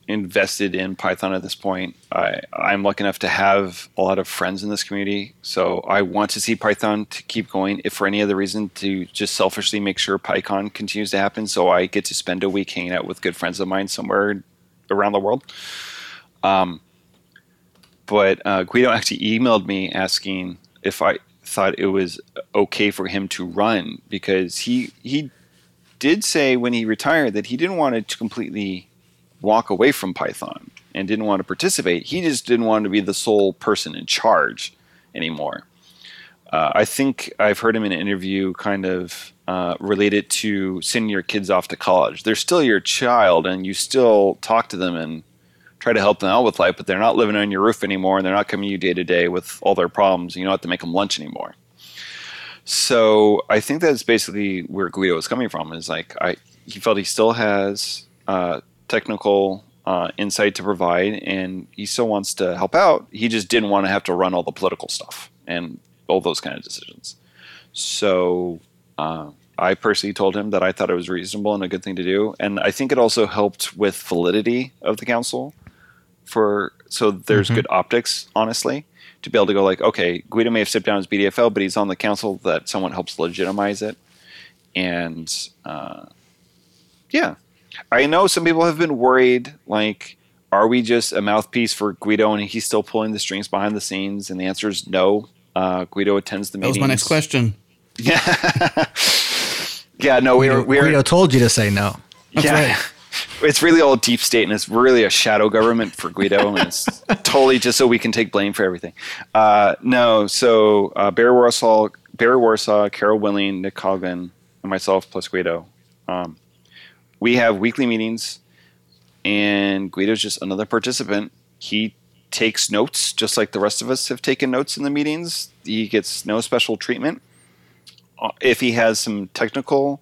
invested in Python at this point. I, I'm lucky enough to have a lot of friends in this community. So I want to see Python to keep going, if for any other reason, to just selfishly make sure PyCon continues to happen. So I get to spend a week hanging out with good friends of mine somewhere around the world. Um, but uh, Guido actually emailed me asking if I thought it was okay for him to run because he he did say when he retired that he didn't want to completely walk away from Python and didn't want to participate. He just didn't want to be the sole person in charge anymore. Uh, I think I've heard him in an interview kind of uh, related to sending your kids off to college. They're still your child, and you still talk to them and try to help them out with life, but they're not living on your roof anymore, and they're not coming to you day to day with all their problems. And you don't have to make them lunch anymore. So I think that's basically where Guido was coming from. Is like I he felt he still has uh, technical uh, insight to provide, and he still wants to help out. He just didn't want to have to run all the political stuff and all those kind of decisions. So uh, I personally told him that I thought it was reasonable and a good thing to do, and I think it also helped with validity of the council. For so there's good optics, honestly, to be able to go like, okay, Guido may have stepped down as BDFL, but he's on the council that someone helps legitimize it, and uh, yeah, I know some people have been worried, like, are we just a mouthpiece for Guido and he's still pulling the strings behind the scenes? And the answer is no. Uh, Guido attends the meetings. That was my next question. Yeah, yeah. No, we Guido, were, we were Guido told you to say no. That's yeah. It's really all deep state, and it's really a shadow government for Guido, and it's totally just so we can take blame for everything. Uh, no, so uh, Barry Warsaw, Barry Warsaw, Carol Willing, Nick Coghlan, and myself plus Guido. Um, we have weekly meetings, and Guido's just another participant. He takes notes, just like the rest of us have taken notes in the meetings. He gets no special treatment. Uh, If he has some technical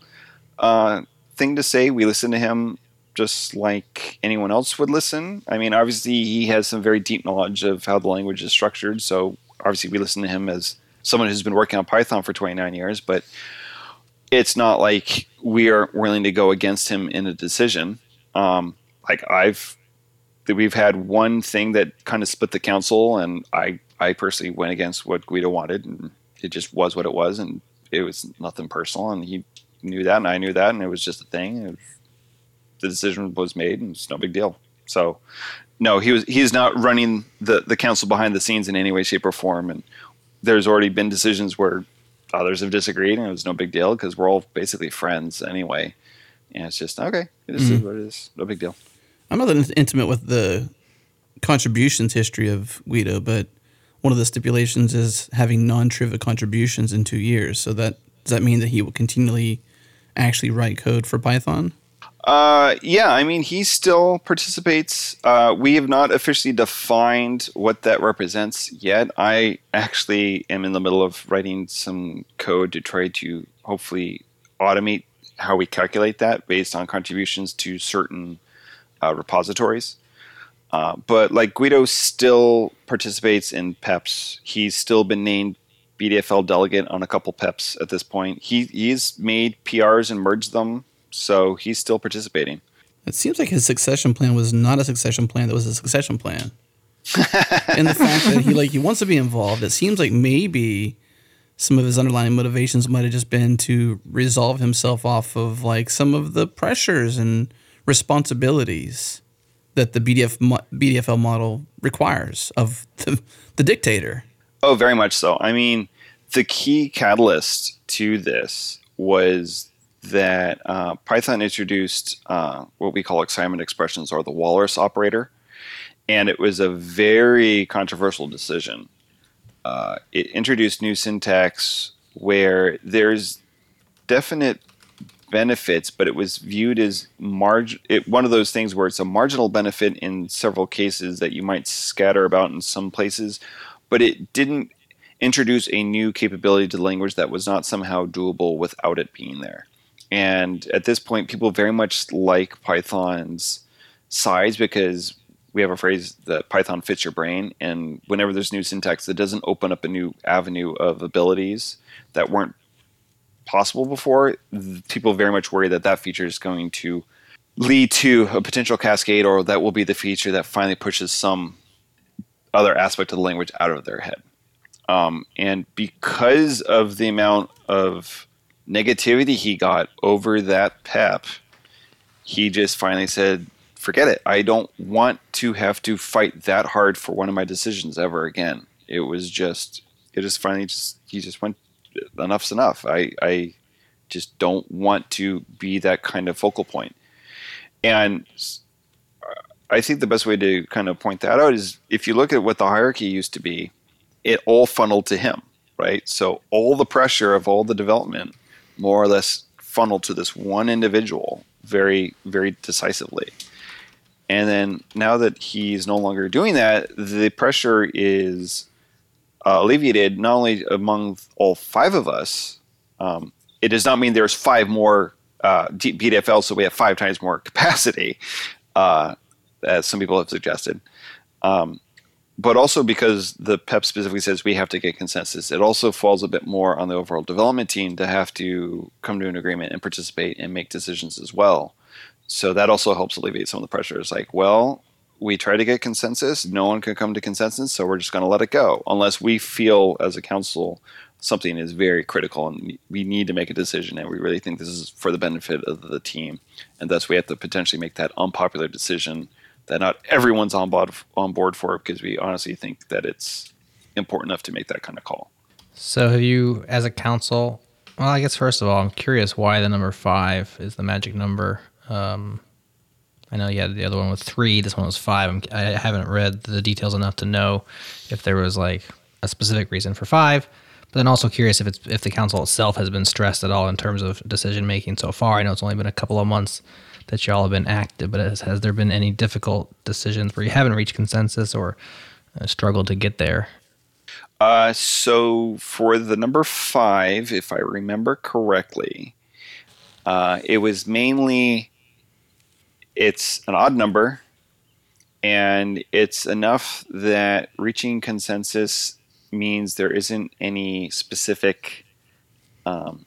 uh, thing to say, we listen to him just like anyone else would listen. I mean, obviously, he has some very deep knowledge of how the language is structured. So, obviously, we listen to him as someone who's been working on Python for 29 years. But it's not like we are willing to go against him in a decision. Um, like I've, we've had one thing that kind of split the council, and I, I personally went against what Guido wanted, and it just was what it was, and it was nothing personal, and he knew that, and I knew that, and it was just a thing. The decision was made, and it's no big deal. So, no, he was he's not running the the council behind the scenes in any way, shape, or form. And there's already been decisions where others have disagreed, and it was no big deal because we're all basically friends anyway. And it's just okay. It is mm-hmm. what it is. No big deal. I'm not that intimate with the contributions history of Guido, but one of the stipulations is having non-trivial contributions in two years. So that does that mean that he will continually actually write code for Python? Uh, yeah, I mean, he still participates. Uh, we have not officially defined what that represents yet. I actually am in the middle of writing some code to try to hopefully automate how we calculate that based on contributions to certain uh, repositories. Uh, but like Guido still participates in PEPs. He's still been named BDFL delegate on a couple PEPs at this point. He he's made PRs and merged them so he's still participating. It seems like his succession plan was not a succession plan that was a succession plan. and the fact that he like he wants to be involved, it seems like maybe some of his underlying motivations might have just been to resolve himself off of like some of the pressures and responsibilities that the BDF BDFL model requires of the, the dictator. Oh, very much so. I mean, the key catalyst to this was that uh, Python introduced uh, what we call assignment expressions or the Walrus operator. And it was a very controversial decision. Uh, it introduced new syntax where there's definite benefits, but it was viewed as marg- it, one of those things where it's a marginal benefit in several cases that you might scatter about in some places, but it didn't introduce a new capability to the language that was not somehow doable without it being there. And at this point, people very much like Python's size because we have a phrase that Python fits your brain. And whenever there's new syntax that doesn't open up a new avenue of abilities that weren't possible before, people very much worry that that feature is going to lead to a potential cascade or that will be the feature that finally pushes some other aspect of the language out of their head. Um, and because of the amount of negativity he got over that pep, he just finally said, forget it. I don't want to have to fight that hard for one of my decisions ever again. It was just, it just finally just, he just went, enough's enough. I, I just don't want to be that kind of focal point. And I think the best way to kind of point that out is if you look at what the hierarchy used to be, it all funneled to him, right? So all the pressure of all the development more or less funneled to this one individual very, very decisively. And then now that he's no longer doing that, the pressure is uh, alleviated not only among all five of us. Um, it does not mean there's five more uh, so we have five times more capacity, uh, as some people have suggested. Um, but also because the PEP specifically says we have to get consensus, it also falls a bit more on the overall development team to have to come to an agreement and participate and make decisions as well. So that also helps alleviate some of the pressure. It's like, well, we try to get consensus, no one can come to consensus, so we're just going to let it go unless we feel as a council something is very critical and we need to make a decision and we really think this is for the benefit of the team and thus we have to potentially make that unpopular decision that not everyone's on board on board for because we honestly think that it's important enough to make that kind of call. So, have you, as a council, well, I guess first of all, I'm curious why the number five is the magic number. Um, I know you had the other one with three. This one was 5 I'm, I haven't read the details enough to know if there was like a specific reason for five. But then also curious if it's if the council itself has been stressed at all in terms of decision making so far. I know it's only been a couple of months that y'all have been active, but has, has there been any difficult decisions where you haven't reached consensus or uh, struggled to get there? Uh, so for the number five, if I remember correctly, uh, it was mainly it's an odd number, and it's enough that reaching consensus means there isn't any specific um,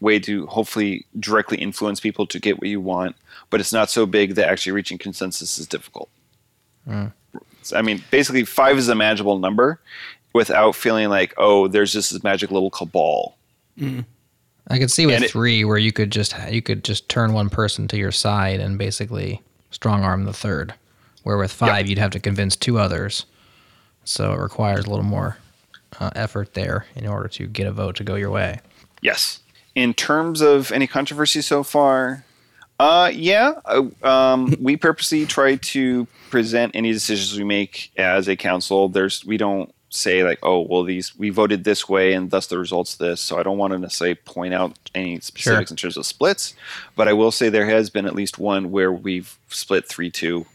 way to hopefully directly influence people to get what you want, but it's not so big that actually reaching consensus is difficult. Mm. I mean, basically, five is a manageable number without feeling like, oh, there's just this magic little cabal. Mm. I could see with three where you could just you could just turn one person to your side and basically strong arm the third. Where with five, yep. you'd have to convince two others, so it requires a little more uh, effort there in order to get a vote to go your way. Yes, in terms of any controversy so far, uh, yeah, uh, um, we purposely try to present any decisions we make as a council. There's we don't say like, oh, well, these we voted this way, and thus the results this. So I don't want to necessarily point out any specifics sure. in terms of splits, but I will say there has been at least one where we've split three two.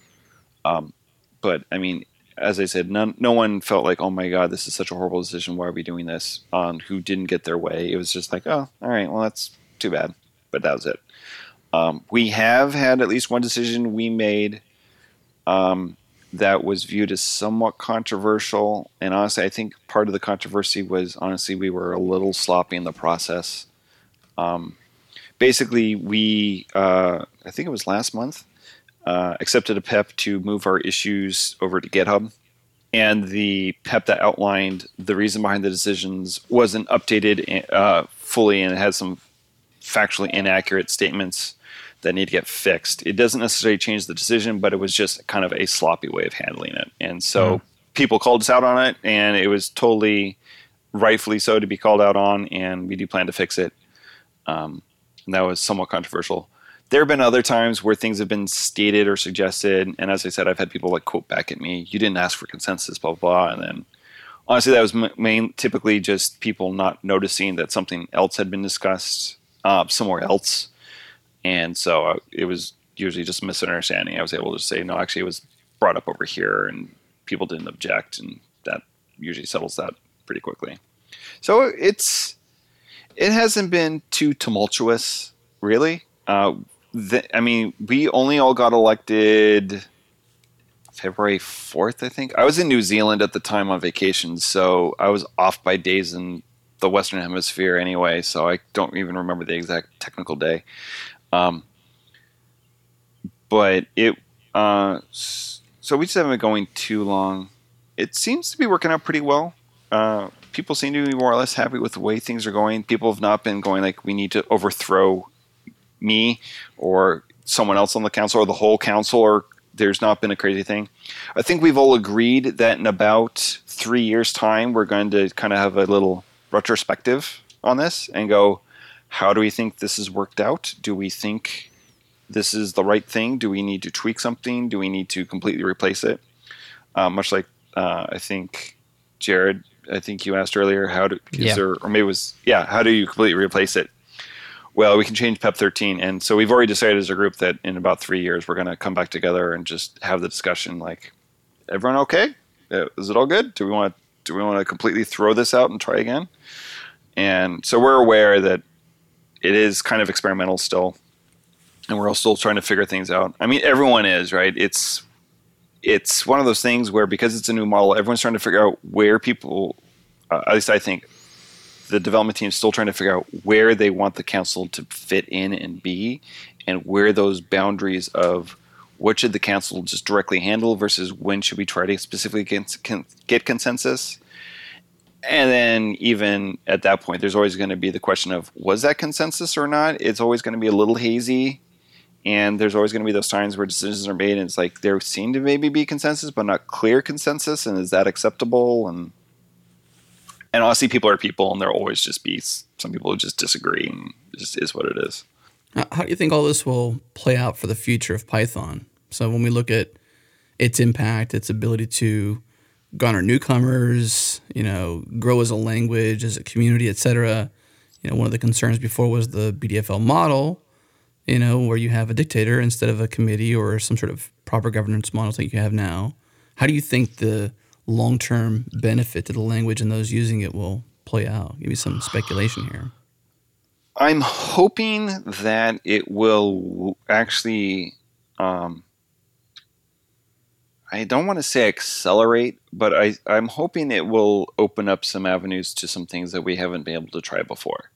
Um, but I mean, as I said, none, no one felt like, oh my god, this is such a horrible decision. Why are we doing this? On who didn't get their way. It was just like, oh, all right, well, that's too bad. But that was it. Um, we have had at least one decision we made um, that was viewed as somewhat controversial. And honestly, I think part of the controversy was honestly we were a little sloppy in the process. Um, basically, we uh, I think it was last month uh, accepted a PEP to move our issues over to GitHub. And the PEP that outlined the reason behind the decisions wasn't updated uh, fully and it had some factually inaccurate statements that need to get fixed. It doesn't necessarily change the decision, but it was just kind of a sloppy way of handling it. And so mm. people called us out on it, and it was totally rightfully so to be called out on, and we do plan to fix it. Um, and that was somewhat controversial. There have been other times where things have been stated or suggested, and as I said, I've had people like quote back at me, "You didn't ask for consensus," blah blah, blah. and then honestly, that was main typically just people not noticing that something else had been discussed uh, somewhere else and so uh, it was usually just misunderstanding. I was able to say, no, actually, it was brought up over here, and people didn't object, and that usually settles that pretty quickly. So it's it hasn't been too tumultuous, really. Uh, the, I mean, we only all got elected February 4th, I think. I was in New Zealand at the time on vacation, so I was off by days in the Western Hemisphere anyway, so I don't even remember the exact technical day. Um, but it, uh, so we just haven't been going too long. It seems to be working out pretty well. Uh, people seem to be more or less happy with the way things are going. People have not been going like we need to overthrow me or someone else on the council or the whole council or there's not been a crazy thing. I think we've all agreed that in about three years' time, we're going to kind of have a little retrospective on this and go, how do we think this has worked out? Do we think this is the right thing? Do we need to tweak something? Do we need to completely replace it? Uh, much like uh, I think Jerod, I think you asked earlier, how do is yeah. there, or maybe it was yeah, how do you completely replace it? Well, we can change PEP 13, and so we've already decided as a group that in about three years we're going to come back together and just have the discussion. Like, everyone okay? Uh, is it all good? Do we want to, do we want to completely throw this out and try again? And so we're aware that it is kind of experimental still, and we're all still trying to figure things out. I mean, everyone is right. It's it's one of those things where because it's a new model, everyone's trying to figure out where people. Uh, at least I think the development team is still trying to figure out where they want the council to fit in and be, and where those boundaries of what should the council just directly handle versus when should we try to specifically get, get consensus. And then even at that point there's always going to be the question of was that consensus or not? It's always going to be a little hazy. And there's always going to be those times where decisions are made and it's like there seem to maybe be consensus but not clear consensus. And is that acceptable? And and honestly people are people and there'll always just be some people who just disagree and just is what it is how do you think all this will play out for the future of python so when we look at its impact its ability to garner newcomers, you know, grow as a language, as a community, etc. You know, one of the concerns before was the BDFL model, you know, where you have a dictator instead of a committee or some sort of proper governance model that you have now. How do you think the long-term benefit to the language and those using it will play out? Give me some speculation here. I'm hoping that it will actually um, I don't want to say accelerate, but I, I'm hoping it will open up some avenues to some things that we haven't been able to try before.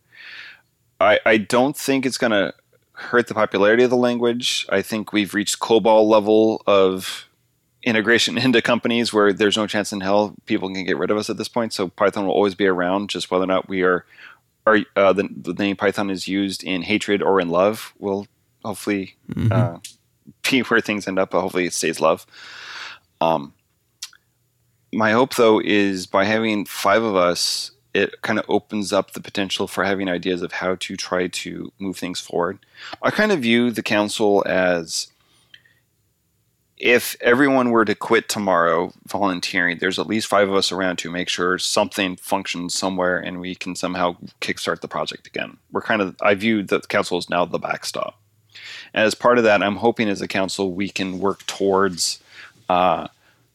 I, I don't think it's going to hurt the popularity of the language. I think we've reached COBOL level of integration into companies where there's no chance in hell people can get rid of us at this point. So Python will always be around, just whether or not we are, are uh, the, the name Python is used in hatred or in love will hopefully mm-hmm. uh, be where things end up, but hopefully it stays love. Um, my hope, though, is by having five of us, it kind of opens up the potential for having ideas of how to try to move things forward. I kind of view the council as if everyone were to quit tomorrow volunteering, there's at least five of us around to make sure something functions somewhere and we can somehow kickstart the project again. We're kind of, I view the council as now the backstop. And as part of that, I'm hoping as a council we can work towards uh,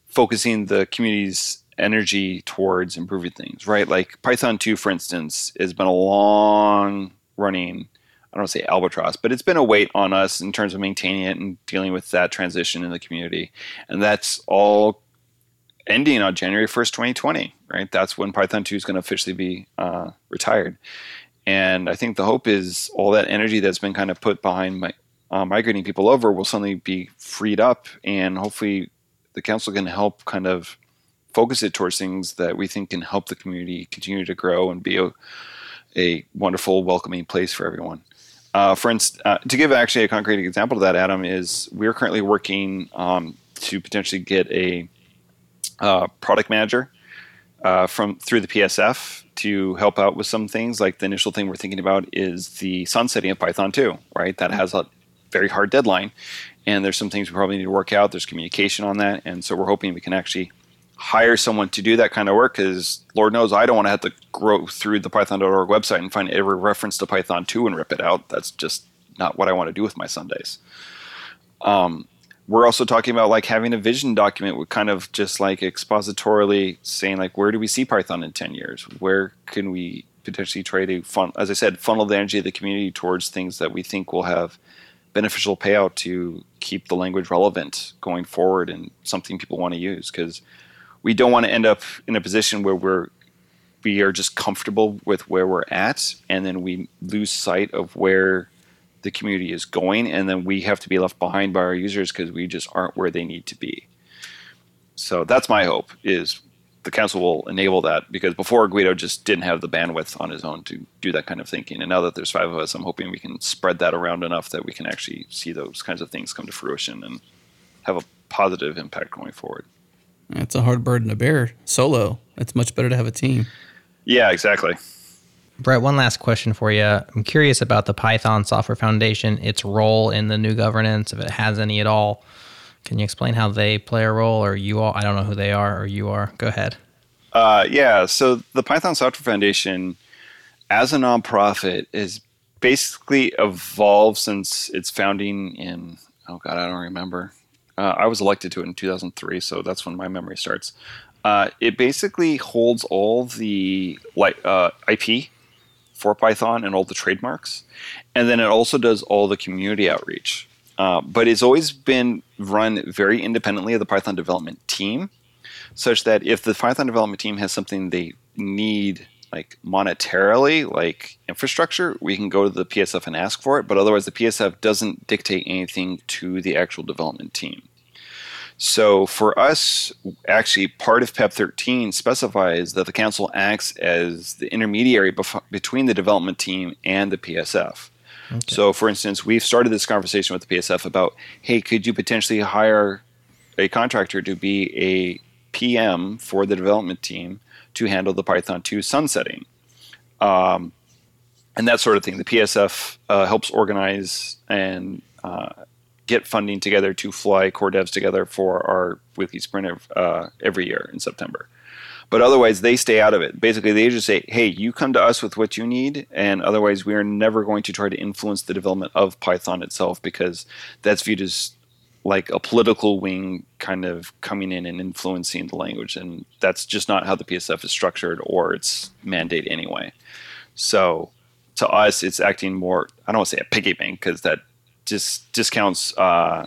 focusing the community's energy towards improving things, right? Like Python 2, for instance, has been a long running I don't want to say albatross, but it's been a weight on us in terms of maintaining it and dealing with that transition in the community. And that's all ending on January 1st, 2020, right? That's when Python 2 is going to officially be uh, retired. And I think the hope is all that energy that's been kind of put behind my, uh, migrating people over will suddenly be freed up, and hopefully the council can help kind of focus it towards things that we think can help the community continue to grow and be a, a wonderful, welcoming place for everyone. Uh, for instance, uh, to give actually a concrete example of that, Adam, is we're currently working um, to potentially get a uh, product manager uh, from through the PSF to help out with some things. Like the initial thing we're thinking about is the sunsetting of Python 2, right? That has a very hard deadline, and there's some things we probably need to work out. There's communication on that, and so we're hoping we can actually hire someone to do that kind of work because Lord knows I don't want to have to grow through the Python.org website and find every reference to Python 2 and rip it out. That's just not what I want to do with my Sundays. Um, we're also talking about like having a vision document with kind of just like expositorily saying like where do we see Python in 10 years? Where can we potentially try to fun as I said, funnel the energy of the community towards things that we think will have beneficial payout to keep the language relevant going forward and something people want to use because we don't want to end up in a position where we're we are just comfortable with where we're at and then we lose sight of where the community is going and then we have to be left behind by our users because we just aren't where they need to be. So that's my hope is the council will enable that because before guido just didn't have the bandwidth on his own to do that kind of thinking and now that there's five of us i'm hoping we can spread that around enough that we can actually see those kinds of things come to fruition and have a positive impact going forward it's a hard burden to bear solo. It's much better to have a team. Yeah, exactly. Brett, one last question for you. I'm curious about the Python Software Foundation, its role in the new governance, if it has any at all. Can you explain how they play a role, or you all? I don't know who they are, or you are. Go ahead. Uh, yeah. So the Python Software Foundation, as a nonprofit, is basically evolved since its founding in oh god, I don't remember uh, I was elected to it in 2003, so that's when my memory starts. Uh, it basically holds all the like uh, IP for Python and all the trademarks, and then it also does all the community outreach. Uh, but it's always been run very independently of the Python development team, such that if the Python development team has something they need like monetarily, like infrastructure, we can go to the PSF and ask for it. But otherwise, the PSF doesn't dictate anything to the actual development team. So for us, actually, part of PEP 13 specifies that the council acts as the intermediary bef- between the development team and the PSF. Okay. So, for instance, we've started this conversation with the PSF about, hey, could you potentially hire a contractor to be a PM for the development team to handle the Python 2 sunsetting. Um, and that sort of thing. The PSF uh, helps organize and uh, get funding together to fly core devs together for our weekly sprint uh, every year in September. But otherwise, they stay out of it. Basically, they just say, hey, you come to us with what you need, and otherwise, we are never going to try to influence the development of Python itself because that's viewed as like a political wing kind of coming in and influencing the language. And that's just not how the PSF is structured or its mandate anyway. So to us, it's acting more, I don't want to say a piggy bank because that just discounts uh,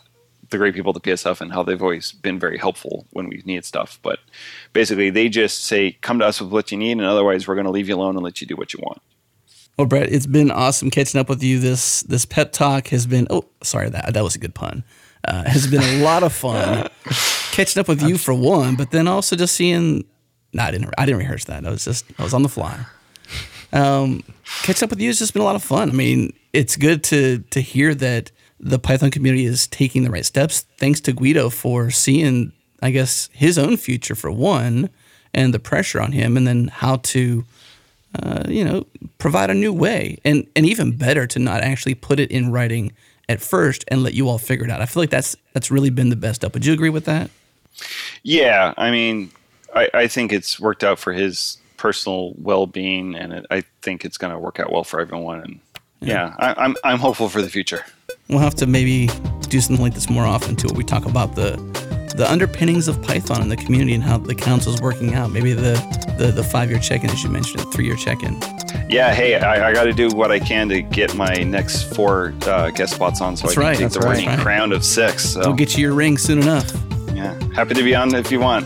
the great people at the PSF and how they've always been very helpful when we need stuff. But basically, they just say, come to us with what you need, and otherwise, we're going to leave you alone and let you do what you want. Well, Brett, it's been awesome catching up with you. This this pep talk has been. Oh, sorry that that was a good pun. Uh, has been a lot of fun catching up with you for one, but then also just seeing. No, I didn't. I didn't rehearse that. I was just. I was on the fly. Um, catching up with you has just been a lot of fun. I mean, it's good to to hear that the Python community is taking the right steps. Thanks to Guido for seeing, I guess, his own future for one, and the pressure on him, and then how to, uh, you know, provide a new way, and and even better to not actually put it in writing at first and let you all figure it out. I feel like that's that's really been the best up. Would you agree with that? Yeah, I mean, I, I think it's worked out for his personal well-being, and it, I think it's going to work out well for everyone. And yeah, I, I'm I'm hopeful for the future. We'll have to maybe do something like this more often too. Where we talk about the the underpinnings of Python in the community and how the council is working out. Maybe the the, the five year check in, as you mentioned, three year check in. Yeah, hey, I, I got to do what I can to get my next four uh, guest spots on, so That's I can right, take the right. winning Right. crown of six. So We'll get you your ring soon enough. yeah, happy to be on if you want.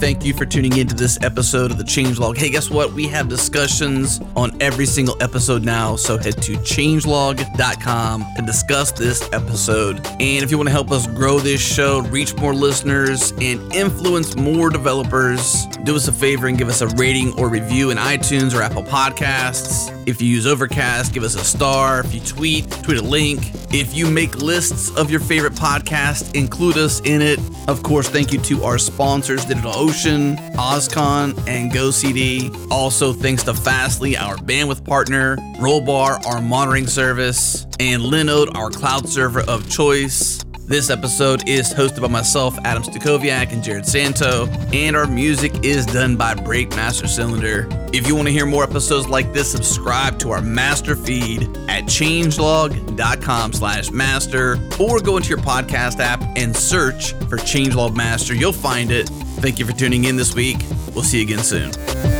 Thank you for tuning into this episode of the Changelog. Hey, guess what? We have discussions on every single episode now, so head to changelog.com to discuss this episode. And if you want to help us grow this show, reach more listeners, and influence more developers, do us a favor and give us a rating or review in iTunes or Apple Podcasts. If you use Overcast, give us a star. If you tweet, tweet a link. If you make lists of your favorite podcasts, include us in it. Of course, thank you to our sponsors, Digital Ocean, OSCON, and GoCD. Also, thanks to Fastly, our bandwidth partner, Rollbar, our monitoring service, and Linode, our cloud server of choice. This episode is hosted by myself, Adam Stacoviak, and Jerod Santo, and our music is done by Breakmaster Cylinder. If you want to hear more episodes like this, subscribe to our master feed at changelog.com slash master, or go into your podcast app and search for Changelog Master. You'll find it. Thank you for tuning in this week. We'll see you again soon.